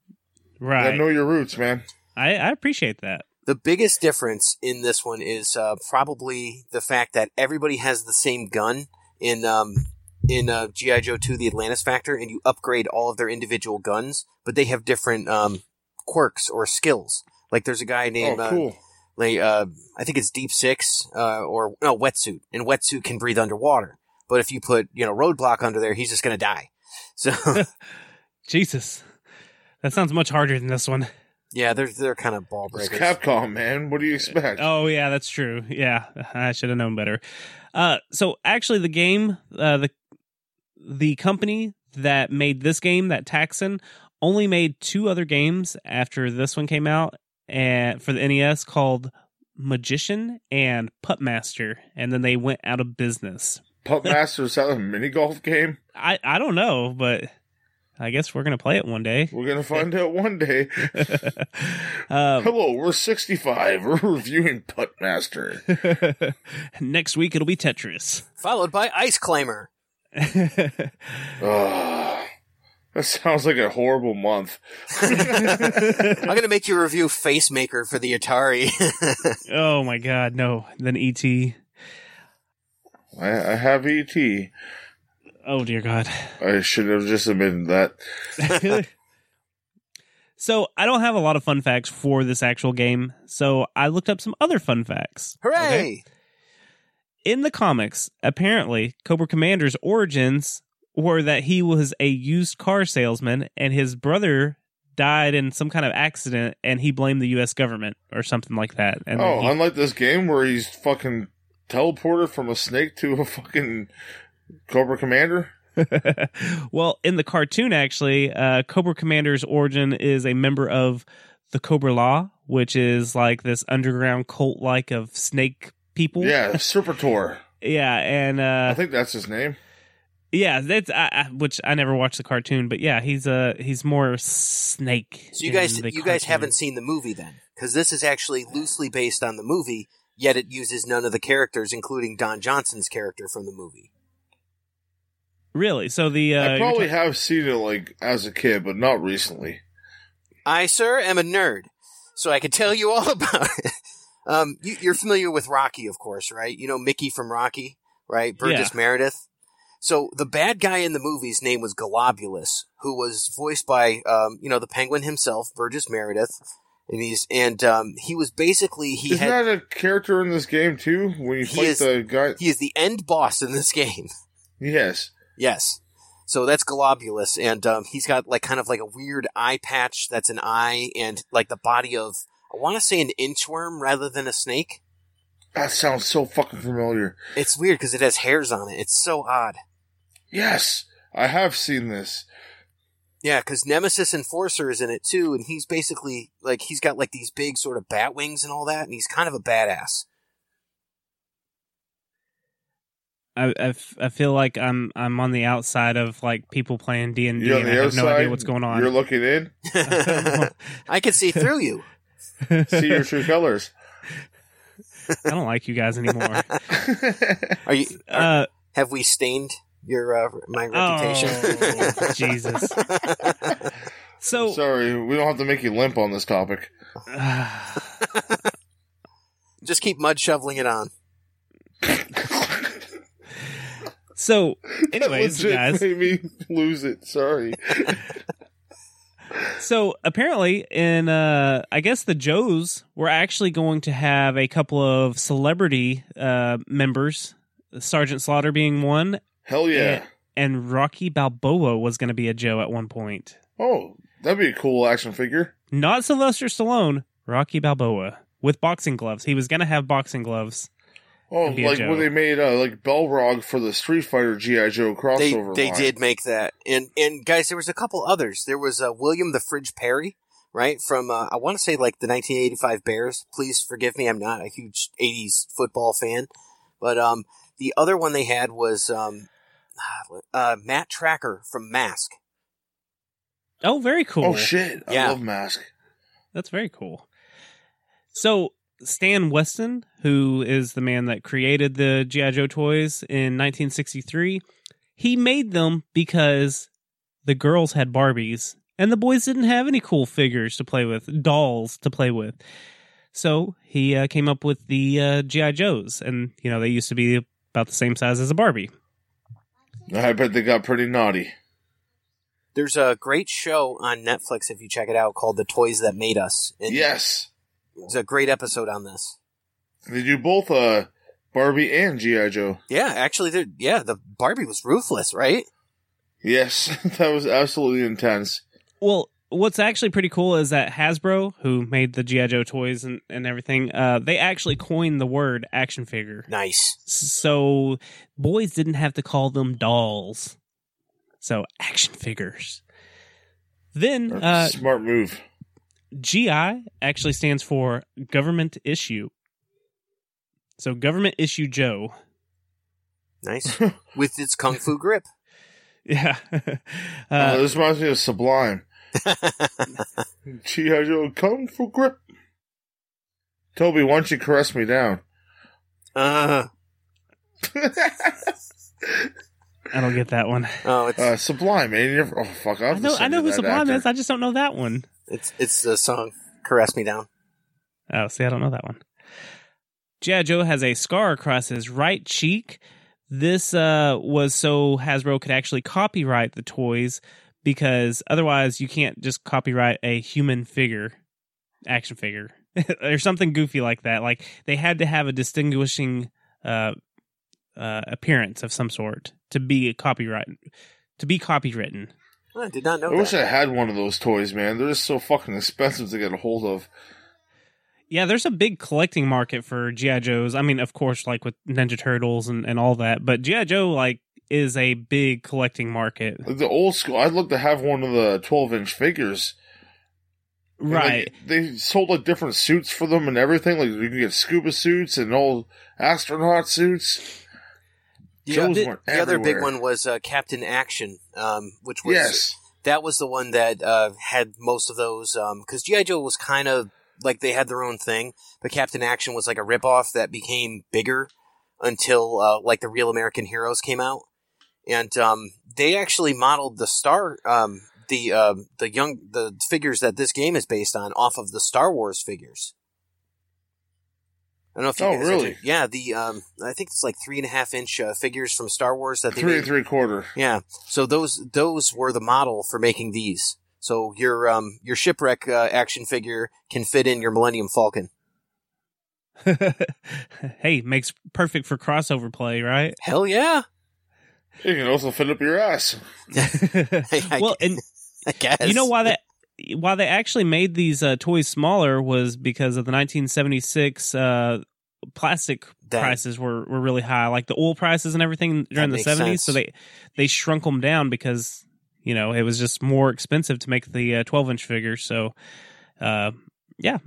You right, gotta know your roots, man. I, I appreciate that. The biggest difference in this one is uh, probably the fact that everybody has the same gun in um, in uh, GI Joe 2: The Atlantis Factor, and you upgrade all of their individual guns, but they have different um, quirks or skills. Like there's a guy named Oh, cool. uh, like uh, I think it's Deep Six uh, or no Wetsuit, and Wetsuit can breathe underwater. But if you put you know Roadblock under there, he's just gonna die. So Jesus, that sounds much harder than this one. yeah, they're they're kind of ball It's breakers. Capcom, man. What do you expect? Oh yeah, that's true. Yeah, I should have known better. Uh, so actually, the game, uh, the the company that made this game, that Taxan, only made two other games after this one came out, and for the NES called Magician and Putt Master, and then they went out of business. Putt Masters have a mini golf game. I I don't know, but I guess we're gonna play it one day. We're gonna find out one day. um, Hello, we're 65. We're reviewing Putt Master. next week it'll be Tetris. Followed by Ice Climber. Ugh. that sounds like a horrible month. I'm gonna make you review Face Maker for the Atari. oh my god, no! Then ET. I, I have ET. Oh dear God. I should have just admitted that. so I don't have a lot of fun facts for this actual game. So I looked up some other fun facts. Hooray! Okay? In the comics, apparently Cobra Commander's origins were that he was a used car salesman and his brother died in some kind of accident and he blamed the US government or something like that. And oh, he- unlike this game where he's fucking teleported from a snake to a fucking Cobra Commander. well, in the cartoon, actually, uh, Cobra Commander's origin is a member of the Cobra-La, which is like this underground cult like of snake people. Yeah, Serpentor. Yeah, and uh, I think that's his name. yeah, that's I, I, which I never watched the cartoon, but yeah, he's uh he's more snake. So you guys, the you guys haven't seen the movie then, because this is actually loosely based on the movie. Yet it uses none of the characters, including Don Johnson's character from the movie. Really. So the uh, I probably ta- have seen it like as a kid, but not recently. I, sir, am a nerd, so I can tell you all about it. Um, you, you're familiar with Rocky, of course, right? You know Mickey from Rocky, right? Burgess Meredith. So the bad guy in the movie's name was Golobulus, who was voiced by, um, you know, the Penguin himself, Burgess Meredith, and he's and um, he was basically he Isn't had that a character in this game too? When you fight is- the guy? he is the end boss in this game. Yes. Yes. So that's Golobulus, and um, he's got like kind of like a weird eye patch that's an eye, and like the body of I want to say an inchworm rather than a snake. That sounds so fucking familiar. It's weird because it has hairs on it. It's so odd. Yes, I have seen this. Yeah, because Nemesis Enforcer is in it too, and he's basically like he's got like these big sort of bat wings and all that, and he's kind of a badass. I, I, f- I feel like I'm I'm on the outside of like people playing D and D, You're on the have no outside. idea what's going on. You're looking in. I can see through you. See your true colors. I don't like you guys anymore. Are you? Are, Uh, have we stained your uh, my reputation? Oh, Jesus. So Sorry, we don't have to make you limp on this topic. Just keep mud shoveling it on. So anyways, guys. made me lose it. Sorry. So apparently, in uh, I guess the Joes were actually going to have a couple of celebrity uh, members, Sergeant Slaughter being one, Hell yeah. and Rocky Balboa was going to be a Joe at one point. Oh, that'd be a cool action figure. Not Sylvester Stallone, Rocky Balboa with boxing gloves. He was going to have boxing gloves. Oh, It'd be a like Joe. when they made uh, like Balrog for the Street Fighter GI Joe They crossover. they line. did make that, and and guys, there was a couple others. There was uh, William the Fridge Perry, right from uh, I want to say like the 1985 Bears. Please forgive me, I'm not a huge 80s football fan, but um the other one they had was um uh, Matt Trakker from Mask. Oh, very cool. Oh shit! I Yeah. love Mask. That's very cool. So Stan Weston, who is the man that created the GI Joe toys in 1963, he made them because the girls had Barbies and the boys didn't have any cool figures to play with, dolls to play with. So he uh, came up with the uh, GI Joes, and you know they used to be about the same size as a Barbie. I bet they got pretty naughty. There's a great show on Netflix if you check it out called The Toys That Made Us. And Yes, It's a great episode on this. they do both uh Barbie and GI Joe. Yeah, actually, they're- yeah, the Barbie was ruthless, right? Yes, that was absolutely intense. Well, what's actually pretty cool is that Hasbro, who made the GI Joe toys and, and everything, uh, they actually coined the word action figure. Nice. So boys didn't have to call them dolls. So action figures. Then uh, Smart move. GI actually stands for government issue. So government issue Joe. Nice. With its kung fu grip. Yeah. Uh, uh, this reminds me of Sublime. GI Joe Kung Fu Grip. Toby, why don't you caress me down? Uh, I don't get that one. oh, it's Uh, Sublime, man. You never, oh fuck! I know I know who Sublime actor. is. I just don't know that one. It's it's the song "Caress Me Down." Oh, see, I don't know that one. G.I. Joe has a scar across his right cheek. This uh, was so Hasbro could actually copyright the toys because otherwise you can't just copyright a human figure, action figure, or something goofy like that. Like they had to have a distinguishing uh, uh, appearance of some sort to be a copyright to be copywritten. I did not know I wish. I had one of those toys, man. They're just so fucking expensive to get a hold of. Yeah, there's a big collecting market for GI Joes. I mean, of course, like with Ninja Turtles and, and all that, but GI Joe like is a big collecting market. Like the old school, I'd love to have one of the 12 inch figures. And, like, Right. they sold like different suits for them and everything. Like you can get scuba suits and old astronaut suits. The, Joes the- the other big one was uh, Captain Action, um, which was Yes. that was the one that uh, had most of those because GI Joe was kind of like they had their own thing, but Captain Action was like a ripoff that became bigger until uh, like the Real American Heroes came out, and um, they actually modeled the Star um, the um the young the figures that this game is based on off of the Star Wars figures. I don't know if you Oh, guys really? yeah, the um, I think it's like three and a half inch uh, figures from Star Wars that they Three made. and three quarter. Yeah. So those those were the model for making these. So your um your shipwreck uh, action figure can fit in your Millennium Falcon. hey, makes perfect for crossover play, right? Hell yeah. You can also fit up your ass. I, well, and I guess. you know why that why they actually made these uh, toys smaller was because of the 1976 uh, plastic That- prices were, were really high, like the oil prices and everything during the 70s. sense. So they they shrunk them down because you know it was just more expensive to make the 12 inch figures. So uh, yeah,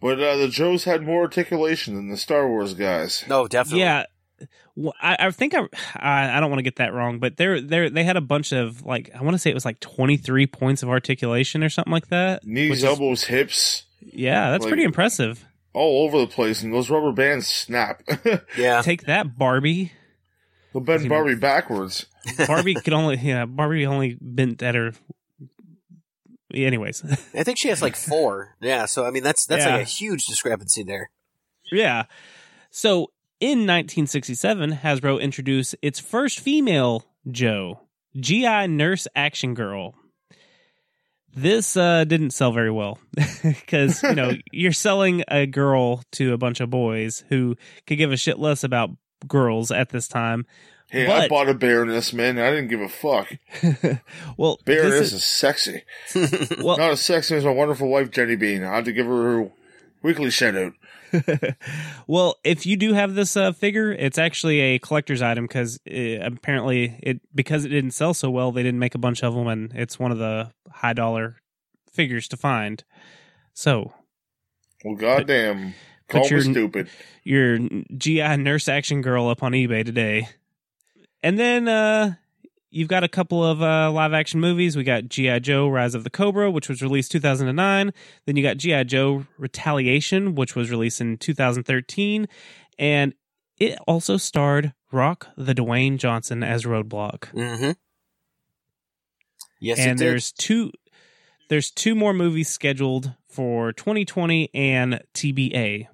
But uh, the Joes had more articulation than the Star Wars guys. No, definitely. yeah. Well, I, I think I, I I don't want to get that wrong, but they're they they had a bunch of like I want to say it was like 23 points of articulation or something like that. which Knees, is- elbows, hips, Yeah, that's Like- pretty impressive. all over the place, and those rubber bands snap. Yeah. Take that, Barbie. They'll bend You know- Barbie backwards. Barbie could only yeah, Barbie only bent at her. Anyways, I think she has like four. Yeah. So I mean that's that's Yeah. like a huge discrepancy there. yeah. So in 1967, Hasbro introduced its first female Joe, GI Nurse Action Girl. This uh, didn't sell very well because you know you're selling a girl to a bunch of boys who could give a shit less about girls at this time. Hey, I bought a Baroness, man. I didn't give a fuck. well, Baroness this is, sexy. well, Not as sexy as my wonderful wife, Jenny Bean. I had to give her her weekly shout out. well, if you do have this uh, figure, it's actually a collector's item because apparently it because it didn't sell so well, they didn't make a bunch of them, and it's one of the high dollar figures to find. So Well, goddamn. Call put me your- stupid. your GI Nurse Action Girl up on eBay today, and then uh, you've got a couple of uh, live action movies. We got GI Joe: Rise of the Cobra, which was released 2009. Then you got GI Joe: Retaliation, which was released in 2013, and it also starred Rock the Dwayne Johnson as Roadblock. Mm-hmm. Yes, and there's two. There's two more movies scheduled for 2020 and TBA.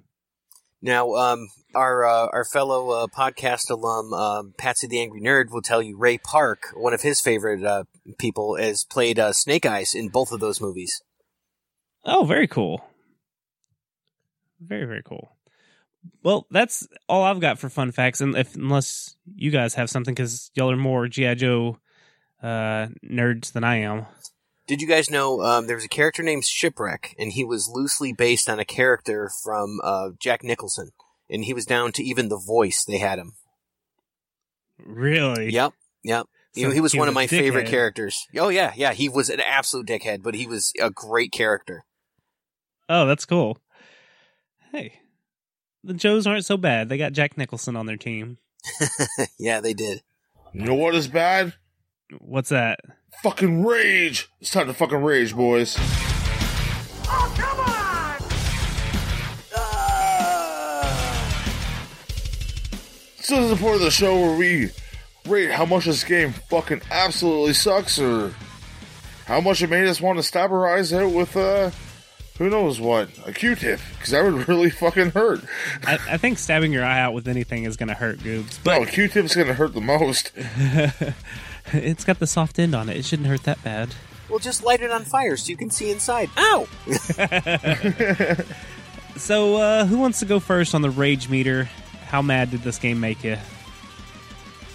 Now, um, our uh, our fellow uh, podcast alum, um, Patsy the Angry Nerd, will tell you Ray Park, one of his favorite uh, people, has played uh, Snake Eyes in both of those movies. Oh, very cool. Very very cool. Well, that's all I've got for fun facts, and if unless you guys have something, because y'all are more GI Joe uh, nerds than I am. Did you guys know um, there was a character named Shipwreck, and he was loosely based on a character from uh, Jack Nicholson, and he was down to even the voice they had him. Really? Yep, yep. He, So he was he one was of my a favorite characters. Oh yeah, yeah. He was an absolute dickhead, but he was a great character. Oh, that's cool. Hey, the Joes aren't so bad. They got Jack Nicholson on their team. yeah, they did. You know what is bad? What's that? Fucking rage. It's time to fucking rage, boys. So this is the part of the show where we rate how much this game fucking absolutely sucks or how much it made us want to stab our eyes out with, uh, who knows what, a Q-tip, because that would really fucking hurt. I, I think stabbing your eye out with anything is going to hurt, Goobs. No, a Q-tip's gonna hurt the most. It's got the soft end on it. It shouldn't hurt that bad. Well, just light it on fire so you can see inside. Ow! So, uh, who wants to go first on the rage meter? How mad did this game make you?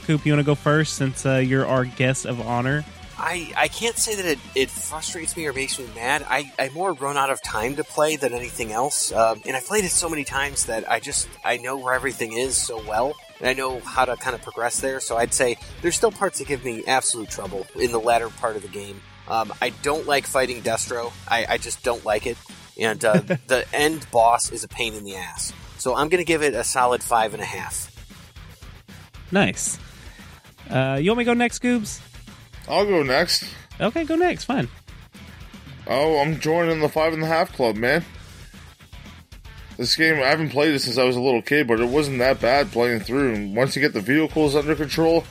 Coop, you want to go first since uh, you're our guest of honor? I, I can't say that it, it frustrates me or makes me mad. I, I more run out of time to play than anything else. Um, and I've played it so many times that I just I know where everything is so well, and I know how to kind of progress there. So I'd say there's still parts that give me absolute trouble in the latter part of the game. Um, I don't like fighting Destro. I, I just don't like it, and uh, the end boss is a pain in the ass. So I'm gonna give it a solid five and a half. Nice. Uh, you want me to go next, Goobs? I'll go next. Okay, go next. Fine. Oh, I'm joining the five and a half club, man. This game, I haven't played it since I was a little kid, but it wasn't that bad playing through. And once you get the vehicles under control,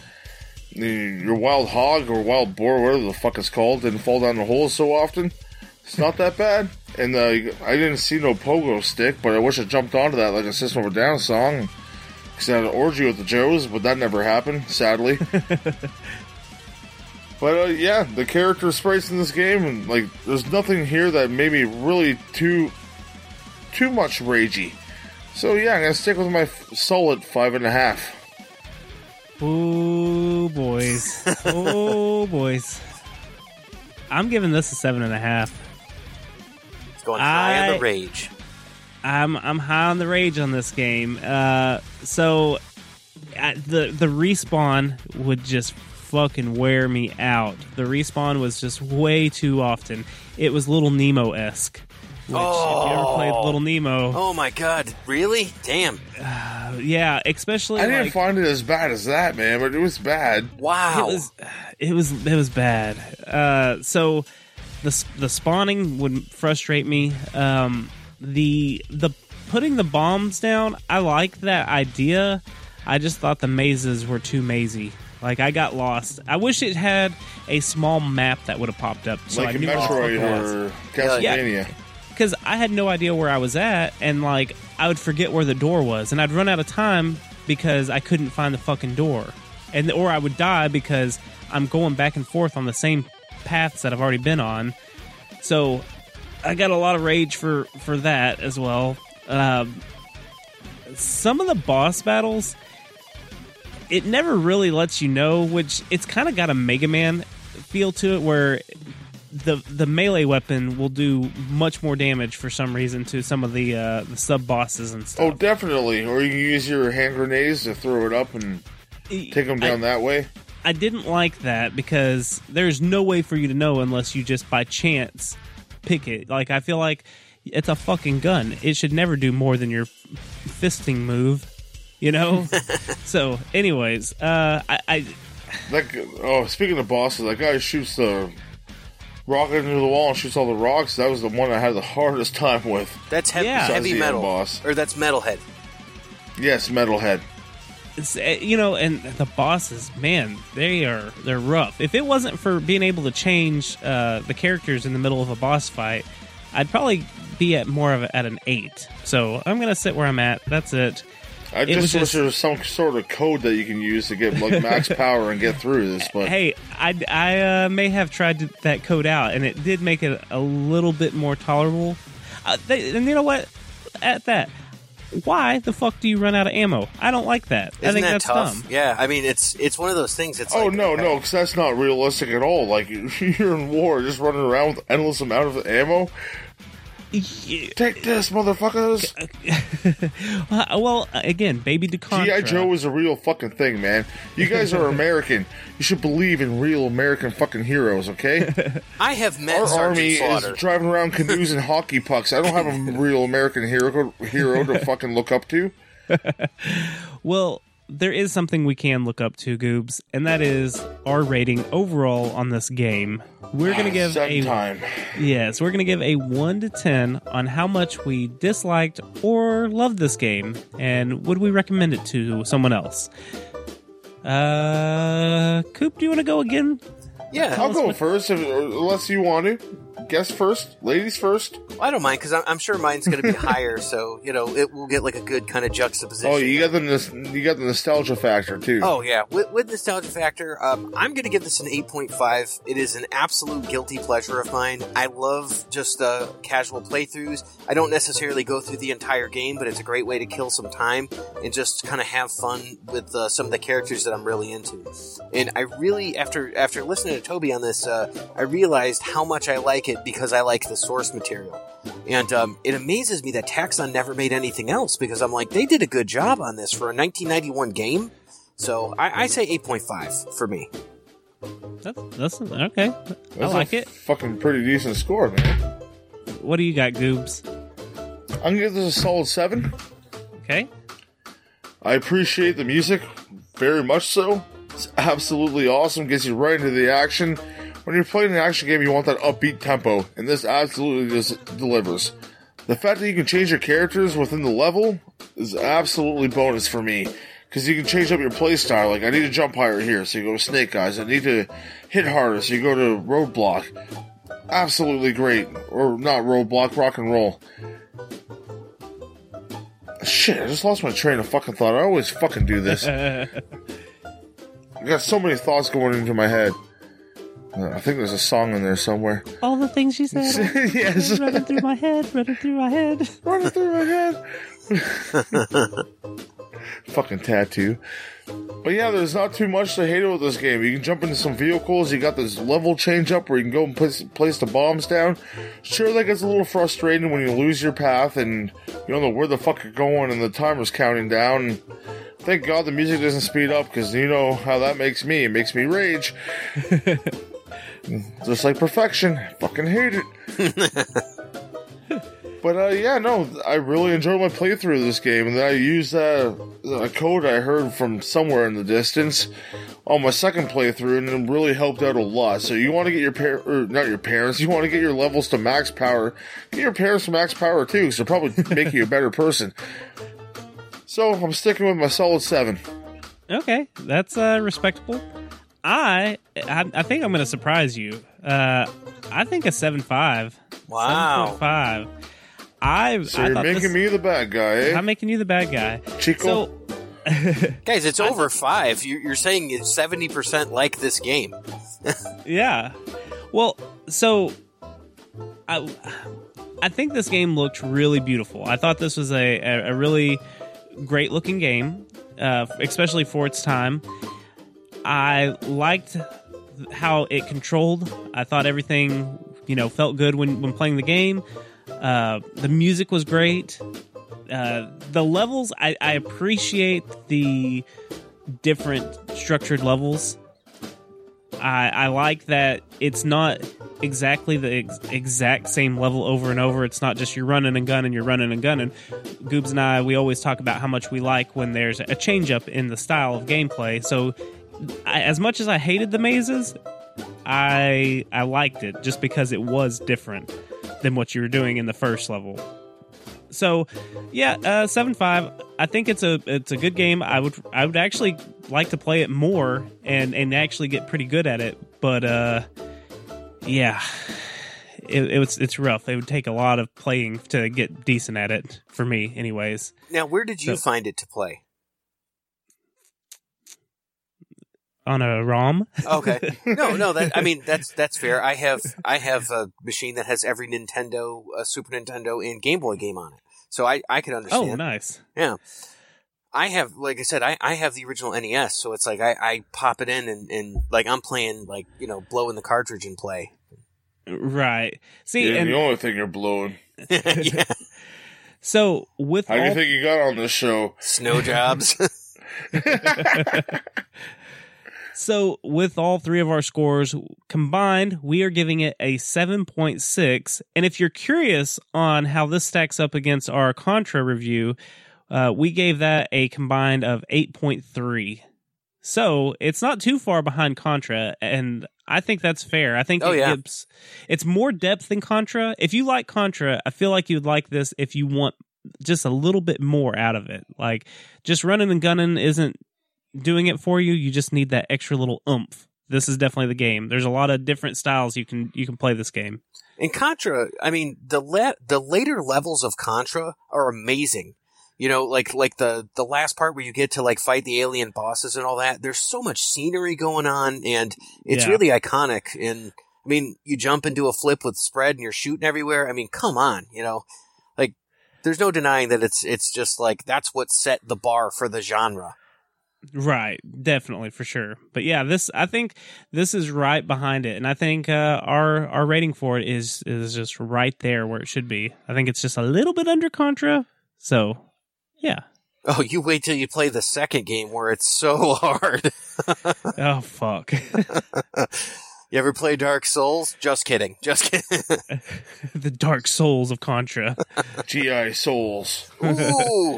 your wild hog or wild boar, whatever the fuck it's called, didn't fall down the holes so often. It's not that bad. And uh, I didn't see no pogo stick, but I wish I jumped onto that like a System of a Down song. Because I had an orgy with the Joes, but that never happened, sadly. But uh, yeah, the character sprites in this game, and like, there's nothing here that made me really too, too much ragey. So yeah, I'm gonna stick with my f- solid five and a half. Oh boys. oh boys. I'm giving this a seven and a half. It's going high on I- the rage. I'm I'm high on the rage on this game. Uh, so uh, the the respawn would just fucking wear me out. The respawn was just way too often. It was Little Nemo esque. Which, if you ever played Oh. Little Nemo, Oh my god, really? Damn. yeah, especially I didn't like, find it as bad as that, man, but it was bad. Wow. It was, it was, it was bad. Uh, so the the spawning would frustrate me. Um, the the putting the bombs down, I like that idea. I just thought the mazes were too mazy. Like I got lost. I wish it had a small map that would have popped up, so like I knew where the fuck was. Metroid or Castlevania. because I had no idea where I was at, and like I would forget where the door was, and I'd run out of time because I couldn't find the fucking door, and or I would die because I'm going back and forth on the same paths that I've already been on. So I got a lot of rage for for that as well. Um, some of the boss battles, it never really lets you know, which it's kind of got a Mega Man feel to it, where the the melee weapon will do much more damage for some reason to some of the uh, the sub bosses and stuff. Oh, definitely. Or you can use your hand grenades to throw it up and take them down that way. I didn't like that because there's no way for you to know unless you just by chance pick it. Like I feel like it's a fucking gun. It should never do more than your fisting move, you know. so, anyways, uh, I, I Like, oh, speaking of bosses, that guy shoots the rocket into the wall and shoots all the rocks. That was the one I had the hardest time with. That's heavy, Yeah. Heavy metal. boss. Or that's metalhead. Yes, Metalhead. It's, uh, you know, and the bosses, man, they are they're rough. If it wasn't for being able to change uh, the characters in the middle of a boss fight, I'd probably be at more of a, at an eight. So I'm gonna sit where I'm at. That's it. I It just wish there was some sort of code that you can use to get like max power and get through this. But Hey, I, I uh, may have tried to, that code out, and it did make it a little bit more tolerable. Uh, they, and you know what? At that, why the fuck do you run out of ammo? I don't like that. I Isn't think that that's tough? dumb. Yeah, I mean it's it's one of those things. It's oh like, no, okay, no, because that's not realistic at all. Like you're in war, just running around with endless amount of ammo. Yeah. Take this, motherfuckers! Uh, well, again, baby DeContra. GI Joe is a real fucking thing, man. You guys are American. You should believe in real American fucking heroes, okay? I have met Our Sergeant army Slaughter. is driving around canoes and hockey pucks. I don't have a real American hero hero to fucking look up to. Well, there is something we can look up to, Goobs, and that is our rating overall on this game. We're gonna give Second a time. Yes, we're going to give a 1 to 10 on how much we disliked or loved this game and would we recommend it to someone else. Uh, Coop, do you want to go again? yeah, I'll go first, if, unless you want to. Guess first, ladies first. I don't mind because I'm, I'm sure mine's going to be higher, so you know it will get like a good kind of juxtaposition. Oh, you got the you got the nostalgia factor too. Oh yeah, with, with nostalgia factor, um, I'm going to give this an 8.5. It is an absolute guilty pleasure of mine. I love just uh, casual playthroughs. I don't necessarily go through the entire game, but it's a great way to kill some time and just kind of have fun with uh, some of the characters that I'm really into. And I really, after after listening to Toby on this, uh, I realized how much I like it because I like the source material. And um, it amazes me that Taxan never made anything else because I'm like, they did a good job on this for a 1991 game. So I, I say 8.5 for me. That's, that's okay. I That's like a it. Fucking pretty decent score, man. What do you got, Goobs? I'm gonna give this a solid seven. Okay. I appreciate the music very much so. It's absolutely awesome. Gets you right into the action. When you're playing an action game, you want that upbeat tempo, and this absolutely just delivers. The fact that you can change your characters within the level is absolutely bonus for me. Because you can change up your playstyle. Like, I need to jump higher here, so you go to Snake Eyes. I need to hit harder, so you go to Roadblock. Absolutely great. Or not Roadblock, Rock and Roll. Shit, I just lost my train of fucking thought. I always fucking do this. I got so many thoughts going into my head. I think there's a song in there somewhere. All the things you said yes, running through my head, running through my head. running through my head. fucking tattoo. But yeah, there's not too much to hate about this game. You can jump into some vehicles. You got this level change up where you can go and place, place the bombs down. Sure, that gets a little frustrating when you lose your path and you don't know where the fuck you're going and the timer's counting down. Thank God the music doesn't speed up because you know how that makes me. It makes me rage. Just like perfection. Fucking hate it. But uh, yeah, no, I really enjoyed my playthrough of this game, and I used uh, a code I heard from somewhere in the distance on my second playthrough, and it really helped out a lot. So you want to get your par- or not your parents, you want to get your levels to max power. Get your parents to max power too, because they'll probably make you a better person. So I'm sticking with my solid seven. Okay, that's uh, respectable. I, I I think I'm going to surprise you. Uh, I think a seven five. Wow. five. I So I you're thought making this- me the bad guy, eh? I'm making you the bad guy. Chico. So Guys, it's over five. You- You're saying it's 70% like this game. yeah. Well, so I I think this game looked really beautiful. I thought this was a a, a really great looking game, uh, especially for its time. I liked how it controlled. I thought everything you know felt good when when playing the game. Uh, the music was great. Uh, the levels, I, I appreciate the different structured levels. I, I like that it's not exactly the ex- exact same level over and over. It's not just you're running and gunning, you're running and gunning. Goobs and I, we always talk about how much we like when there's a change up in the style of gameplay. So, I, as much as I hated the mazes, I I liked it just because it was different than what you were doing in the first level. So, yeah, uh, seven five. I think it's a it's a good game. I would I would actually like to play it more and and actually get pretty good at it. But uh, yeah, it, it was it's rough. It would take a lot of playing to get decent at it for me, anyways. Now, where did you So- find it to play? On a ROM, Okay. No, no, that I mean that's that's fair. I have I have a machine that has every Nintendo, uh, Super Nintendo, and Game Boy game on it. So I I can understand. oh nice. Yeah. I have, like I said, I, I have the original NES, so it's like I, I pop it in and, and like I'm playing like you know blow in the cartridge and play. Right. See, yeah, and the only thing you're blowing. yeah, so with How do you think you got on this show? snow jobs. So, with all three of our scores combined, we are giving it a 7.6. And if you're curious on how this stacks up against our Contra review, uh, we gave that a combined of 8.3. So, it's not too far behind Contra, and I think that's fair. I think Oh, it yeah. gives it's more depth than Contra. If you like Contra, I feel like you'd like this if you want just a little bit more out of it. Like, just running and gunning isn't doing it for you. You just need that extra little oomph. this is definitely the game. There's a lot of different styles you can you can play this game. In Contra, I mean, the la- the later levels of Contra are amazing. You know, like like the the last part where you get to like fight the alien bosses and all that. There's so much scenery going on, and it's Yeah. really iconic. And I mean, you jump into a flip with spread, and you're shooting everywhere. I mean, come on, you know, like there's no denying that it's it's just like that's what set the bar for the genre. Right, definitely for sure. But yeah, this I think this is right behind it, and I think uh, our our rating for it is is just right there where it should be. I think it's just a little bit under Contra. So yeah. Oh, you wait till you play the second game where it's so hard. Oh fuck. You ever play Dark Souls? Just kidding. Just kidding. the Dark Souls of Contra. GI Souls. Ooh.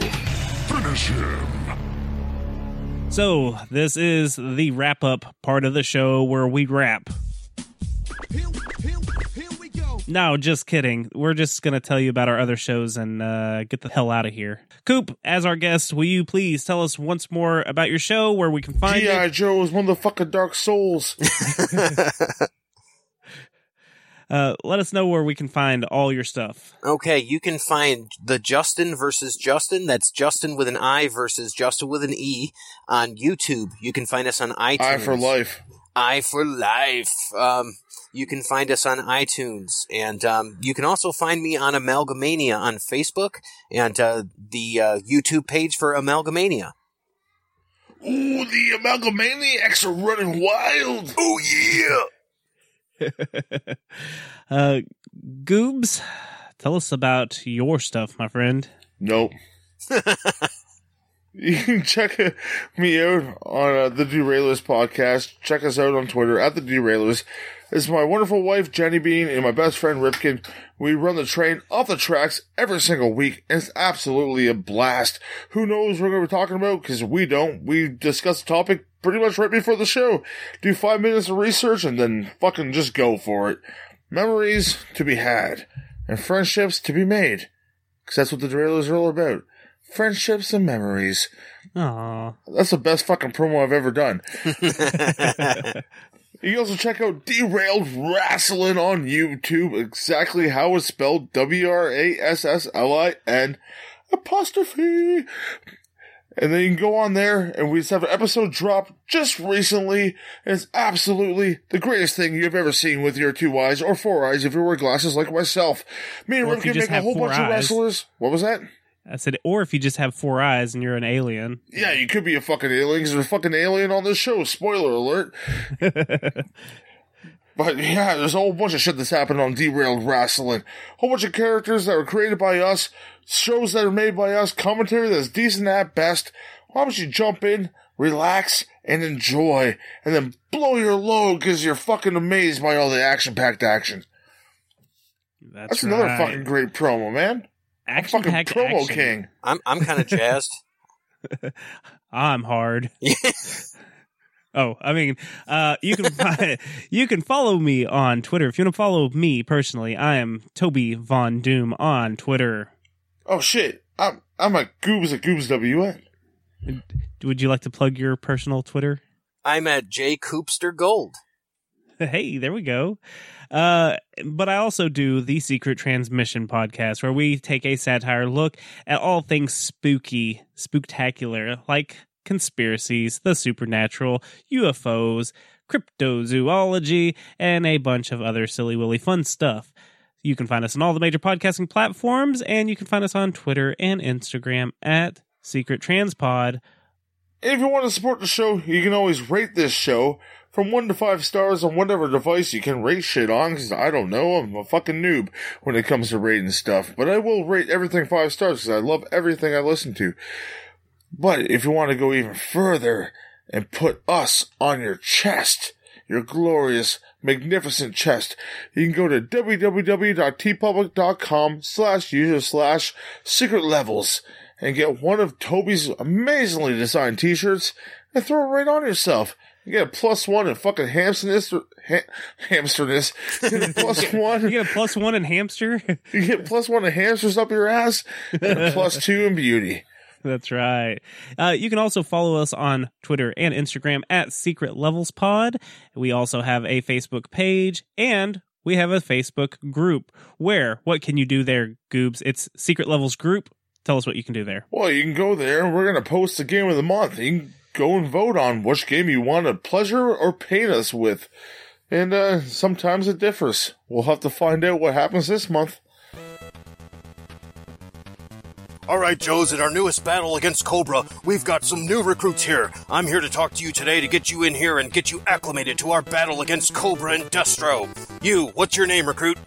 Finish him. So this is the wrap up part of the show where we rap. No, just kidding. We're just going to tell you about our other shows and uh, get the hell out of here. Coop, as our guest, will you please tell us once more about your show, where we can find GI it? Joe is one of the fucking Dark Souls. Uh, let us know where we can find all your stuff. Okay, you can find the Justin versus Justen. That's Justin with an I versus Justen with an E on YouTube. You can find us on iTunes. Eye for life. I for life. Um, you can find us on iTunes, and um, you can also find me on Amalgamania on Facebook and uh, the uh, YouTube page for Amalgamania. Ooh, the Amalgamaniacs are running wild. Oh yeah. uh, Goobs, tell us about your stuff, my friend. Nope. you can check me out on uh, the Derailers podcast. Check us out on Twitter at the Derailers. It's my wonderful wife Jenny Bean and my best friend Ripkin. We run the train off the tracks every single week, and it's absolutely a blast. Who knows what we're going to be talking about? Because we don't. We discuss the topic pretty much right before the show. Do five minutes of research and then fucking just go for it. Memories to be had, and friendships to be made. Because that's what the Derailers are all about. Friendships and memories. Aw. That's the best fucking promo I've ever done. You can also check out Derailed Wrestling on YouTube. Exactly how it's spelled. W-R-A-S-S-L-I-N apostrophe. And then you can go on there and we just have an episode drop just recently. And it's absolutely the greatest thing you've ever seen with your two eyes or four eyes if you wear glasses like myself. Me and Or if you make a whole four bunch of wrestlers. What was that? I said, or if you just have four eyes and you're an alien. Yeah, you could be a fucking alien because there's a fucking alien on this show. Spoiler alert. but yeah, there's a whole bunch of shit that's happened on Derailed Wrestling. A whole bunch of characters that were created by us, shows that are made by us, commentary that's decent at best. Why don't you jump in, relax, and enjoy, and then blow your load because you're fucking amazed by all the action-packed action. That's, That's another right. fucking great promo, man. I'm fucking Action-packed promo action. king. I'm I'm kind of jazzed. I'm hard. Oh, I mean, uh, you can find, you can follow me on Twitter. If you want to follow me personally, I am Toby Von Doom on Twitter. Oh shit, I'm I'm a Goobs at Goobs WN. Would you like to plug your personal Twitter? I'm at J Coopster Gold. Hey, there we go. Uh, but I also do the Secret Transmission podcast, where we take a satire look at all things spooky, spooktacular, like conspiracies, the supernatural, UFOs, cryptozoology, and a bunch of other silly willy fun stuff. You can find us on all the major podcasting platforms, and you can find us on Twitter and Instagram at Secret Transpod. If you want to support the show, you can always rate this show from one to five stars on whatever device you can rate shit on, because I don't know, I'm a fucking noob when it comes to rating stuff. But I will rate everything five stars because I love everything I listen to. But if you want to go even further and put us on your chest, your glorious, magnificent chest, you can go to www.teepublic.com slash user slash secret levels and get one of Toby's amazingly designed t-shirts and throw it right on yourself. You get a plus one in fucking hamsterness, ha- hamsterness, You plus one. You get a plus one in hamster. You get plus one in hamsters up your ass, and a plus two in beauty. That's right. Uh, you can also follow us on Twitter and Instagram at Secret Levels Pod. We also have a Facebook page and we have a Facebook group. Where? What can you do there, Goobs? It's Secret Levels Group. Tell us what you can do there. Well, you can go there and we're going to post the game of the month. You can go and vote on which game you want to pleasure or pain us with. And uh, sometimes it differs. We'll have to find out what happens this month. All right, Joes, in our newest battle against Cobra, we've got some new recruits here. I'm here to talk to you today to get you in here and get you acclimated to our battle against Cobra and Destro. You, what's your name, recruit?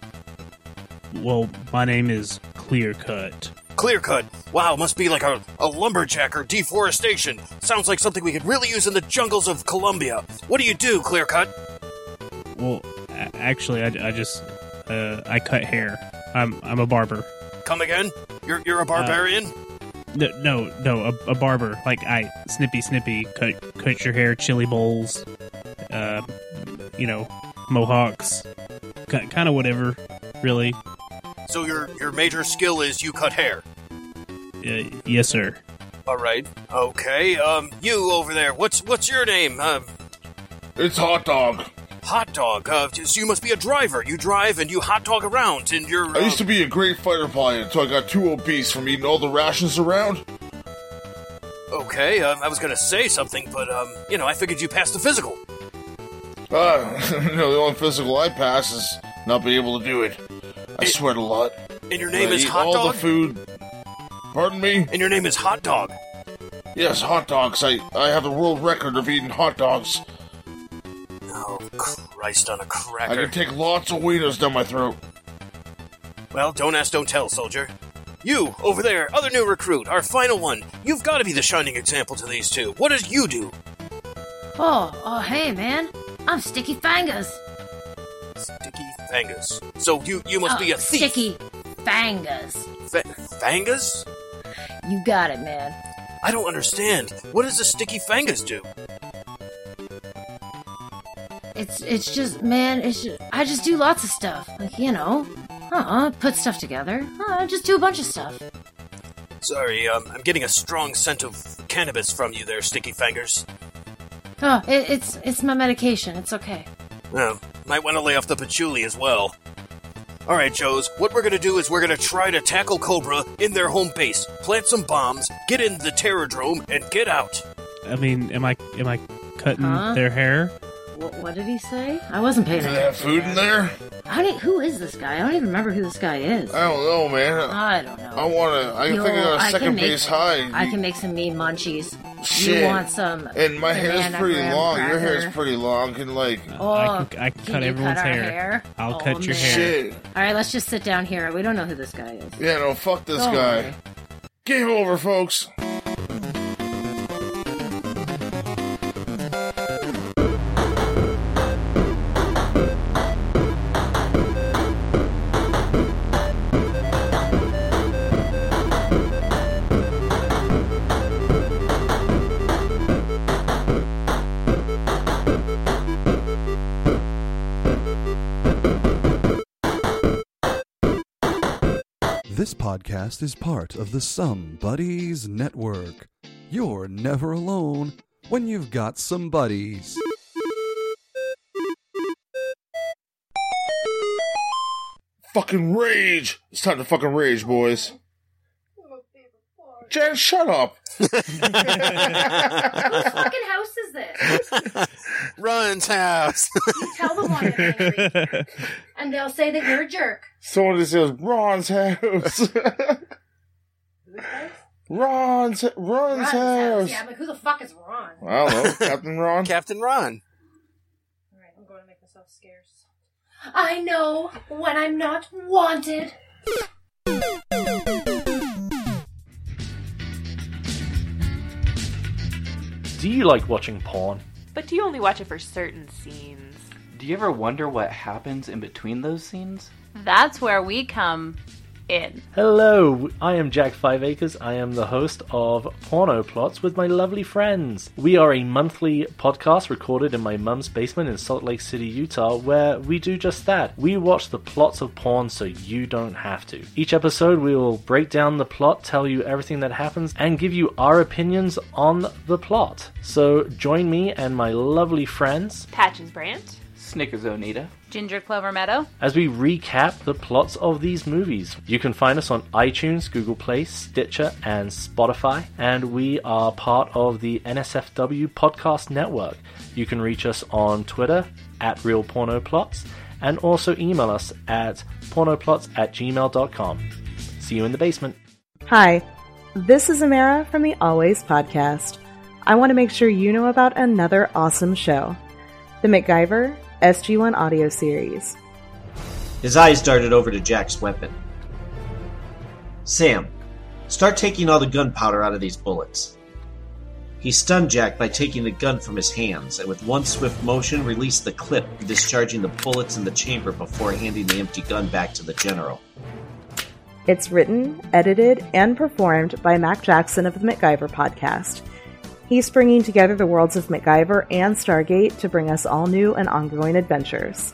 Well, my name is Clear Cut. Clear cut. Wow, must be like a, a lumberjack or deforestation. Sounds like something we could really use in the jungles of Colombia. What do you do, Clear cut? Well, actually, I, I just uh, I cut hair. I'm I'm a barber. Come again? You're, you're a barbarian? No, no, no, a, a barber. Like I snippy, snippy, cut cut your hair, chili bowls, uh, you know, mohawks, kind of whatever, really. So your, your major skill is you cut hair. Uh, yes, sir. All right. Okay. Um, you over there. What's what's your name? Uh, It's hot dog. hot dog. Uh, so you must be a driver. You drive and you hot dog around, and you're. I used to be a great fighter pilot until I got too obese from eating all the rations around. Okay. Um, I was gonna say something, but um, you know, I figured you passed the physical. Uh, you know, the only physical I pass is not being able to do it. I sweat a lot. And your name I is eat Hot all Dog. the food. Pardon me? and your name is Hot Dog. Yes, hot dogs. I, I have the world record of eating hot dogs. Oh Christ on a cracker. I can take lots of wieners down my throat. Well, don't ask, don't tell, soldier. You, over there, other new recruit, our final one. You've got to be the shining example to these two. What does you do? Oh, oh, hey, man. I'm Sticky Fangus. Sticky Fangus. So you you must Oh, be a thief. Sticky Fangus. Fa- Fangus? You got it, man. I don't understand. What does a Sticky Fangus do? It's it's just, man. It's just, I just do lots of stuff. Like you know, uh, uh, put stuff together. Uh, just do a bunch of stuff. Sorry, um, I'm getting a strong scent of cannabis from you there, Sticky Fingers. Oh, it, it's it's my medication. It's okay. Oh, might want to lay off the patchouli as well. All right, Joes. What we're gonna do is we're gonna try to tackle Cobra in their home base, plant some bombs, get in the Terrordrome, and get out. I mean, am I am I cutting Huh? their hair? What, what did he say? I wasn't paying Do they have attention. food in there? How do, who is this guy? I don't even remember who this guy is. I don't know, man. I don't know. I want to. I Yo, think I got I a can second make- base high. I can make some mean munchies. Shit. You want some? And my hair's banana pretty graham long. Your hair's cracker? pretty long. Can like. Oh, I can, I can oh, can cut you everyone's cut our hair. hair? I'll Oh, cut your man. hair. Shit. All right, let's just sit down here. We don't know who this guy is. Yeah, no, fuck this Don't guy. worry. Game over, folks. This podcast is part of the SomeBuddies Network. You're never alone when you've got some buddies. Fucking rage. It's time to fucking rage, boys. Jen, shut up. Whose fucking house is this? Run's house. You tell them why you're angry, and they'll say that you're a jerk. Someone just says Ron's house. Ron's Ron's Ron's house. Yeah, I'm like, who the fuck is Ron? I don't know, Captain Ron. Captain Ron. All right, I'm going to make myself scarce. I know when I'm not wanted. Do you like watching porn? But do you only watch it for certain scenes? Do you ever wonder what happens in between those scenes? That's where we come in. Hello, I am Jack Five Acres. I am the host of Porno Plots with my lovely friends. We are a monthly podcast recorded in my mum's basement in Salt Lake City, Utah, where we do just that. We watch the plots of porn so you don't have to. Each episode, we will break down the plot, tell you everything that happens, and give you our opinions on the plot. So join me and my lovely friends Patches Brandt. Snickers Onita. Ginger Clover Meadow. as we recap the plots of these movies. You can find us on iTunes, Google Play, Stitcher, and Spotify, and we are part of the NSFW Podcast Network. You can reach us on Twitter at RealPornoPlots and also email us at pornoplots at gmail.com. See you in the basement. Hi, this is Amara from the Always Podcast. I want to make sure you know about another awesome show the MacGyver SG1 audio series. His eyes darted over to Jack's weapon. Sam, start taking all the gunpowder out of these bullets. He stunned Jack by taking the gun from his hands, and with one swift motion released the clip, discharging the bullets in the chamber before handing the empty gun back to the general. It's written, edited, and performed by Mac Jackson of the MacGyver podcast. He's bringing together the worlds of MacGyver and Stargate to bring us all new and ongoing adventures.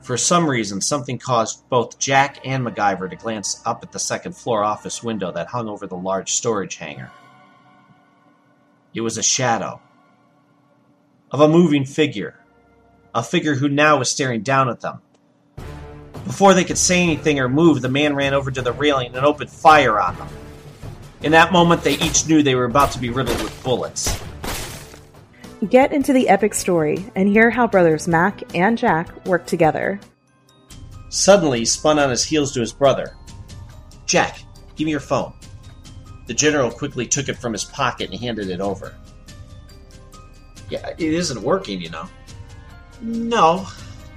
For some reason, something caused both Jack and MacGyver to glance up at the second floor office window that hung over the large storage hangar. It was a shadow of a moving figure, a figure who now was staring down at them. Before they could say anything or move, the man ran over to the railing and opened fire on them. In that moment, they each knew they were about to be riddled with bullets. Get into the epic story and hear how brothers Mac and Jack work together. Suddenly, he spun on his heels to his brother. Jack, give me your phone. The general quickly took it from his pocket and handed it over. Yeah, it isn't working, you know. No,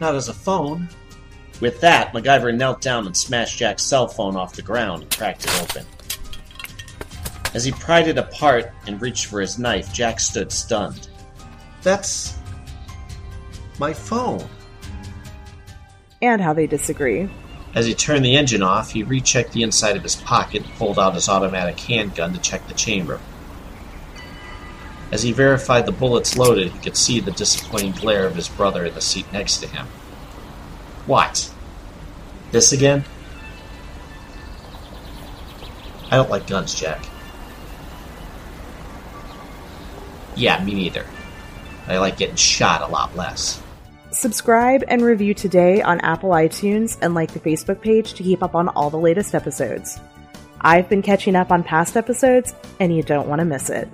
not as a phone. With that, MacGyver knelt down and smashed Jack's cell phone off the ground and cracked it open. As he pried it apart and reached for his knife, Jack stood stunned. That's. my phone. And how they disagree. As he turned the engine off, he rechecked the inside of his pocket and pulled out his automatic handgun to check the chamber. As he verified the bullets loaded, he could see the disappointing glare of his brother in the seat next to him. What? This again? I don't like guns, Jack. Yeah, me neither. I like getting shot a lot less. Subscribe and review today on Apple iTunes and like the Facebook page to keep up on all the latest episodes. I've been catching up on past episodes, and you don't want to miss it.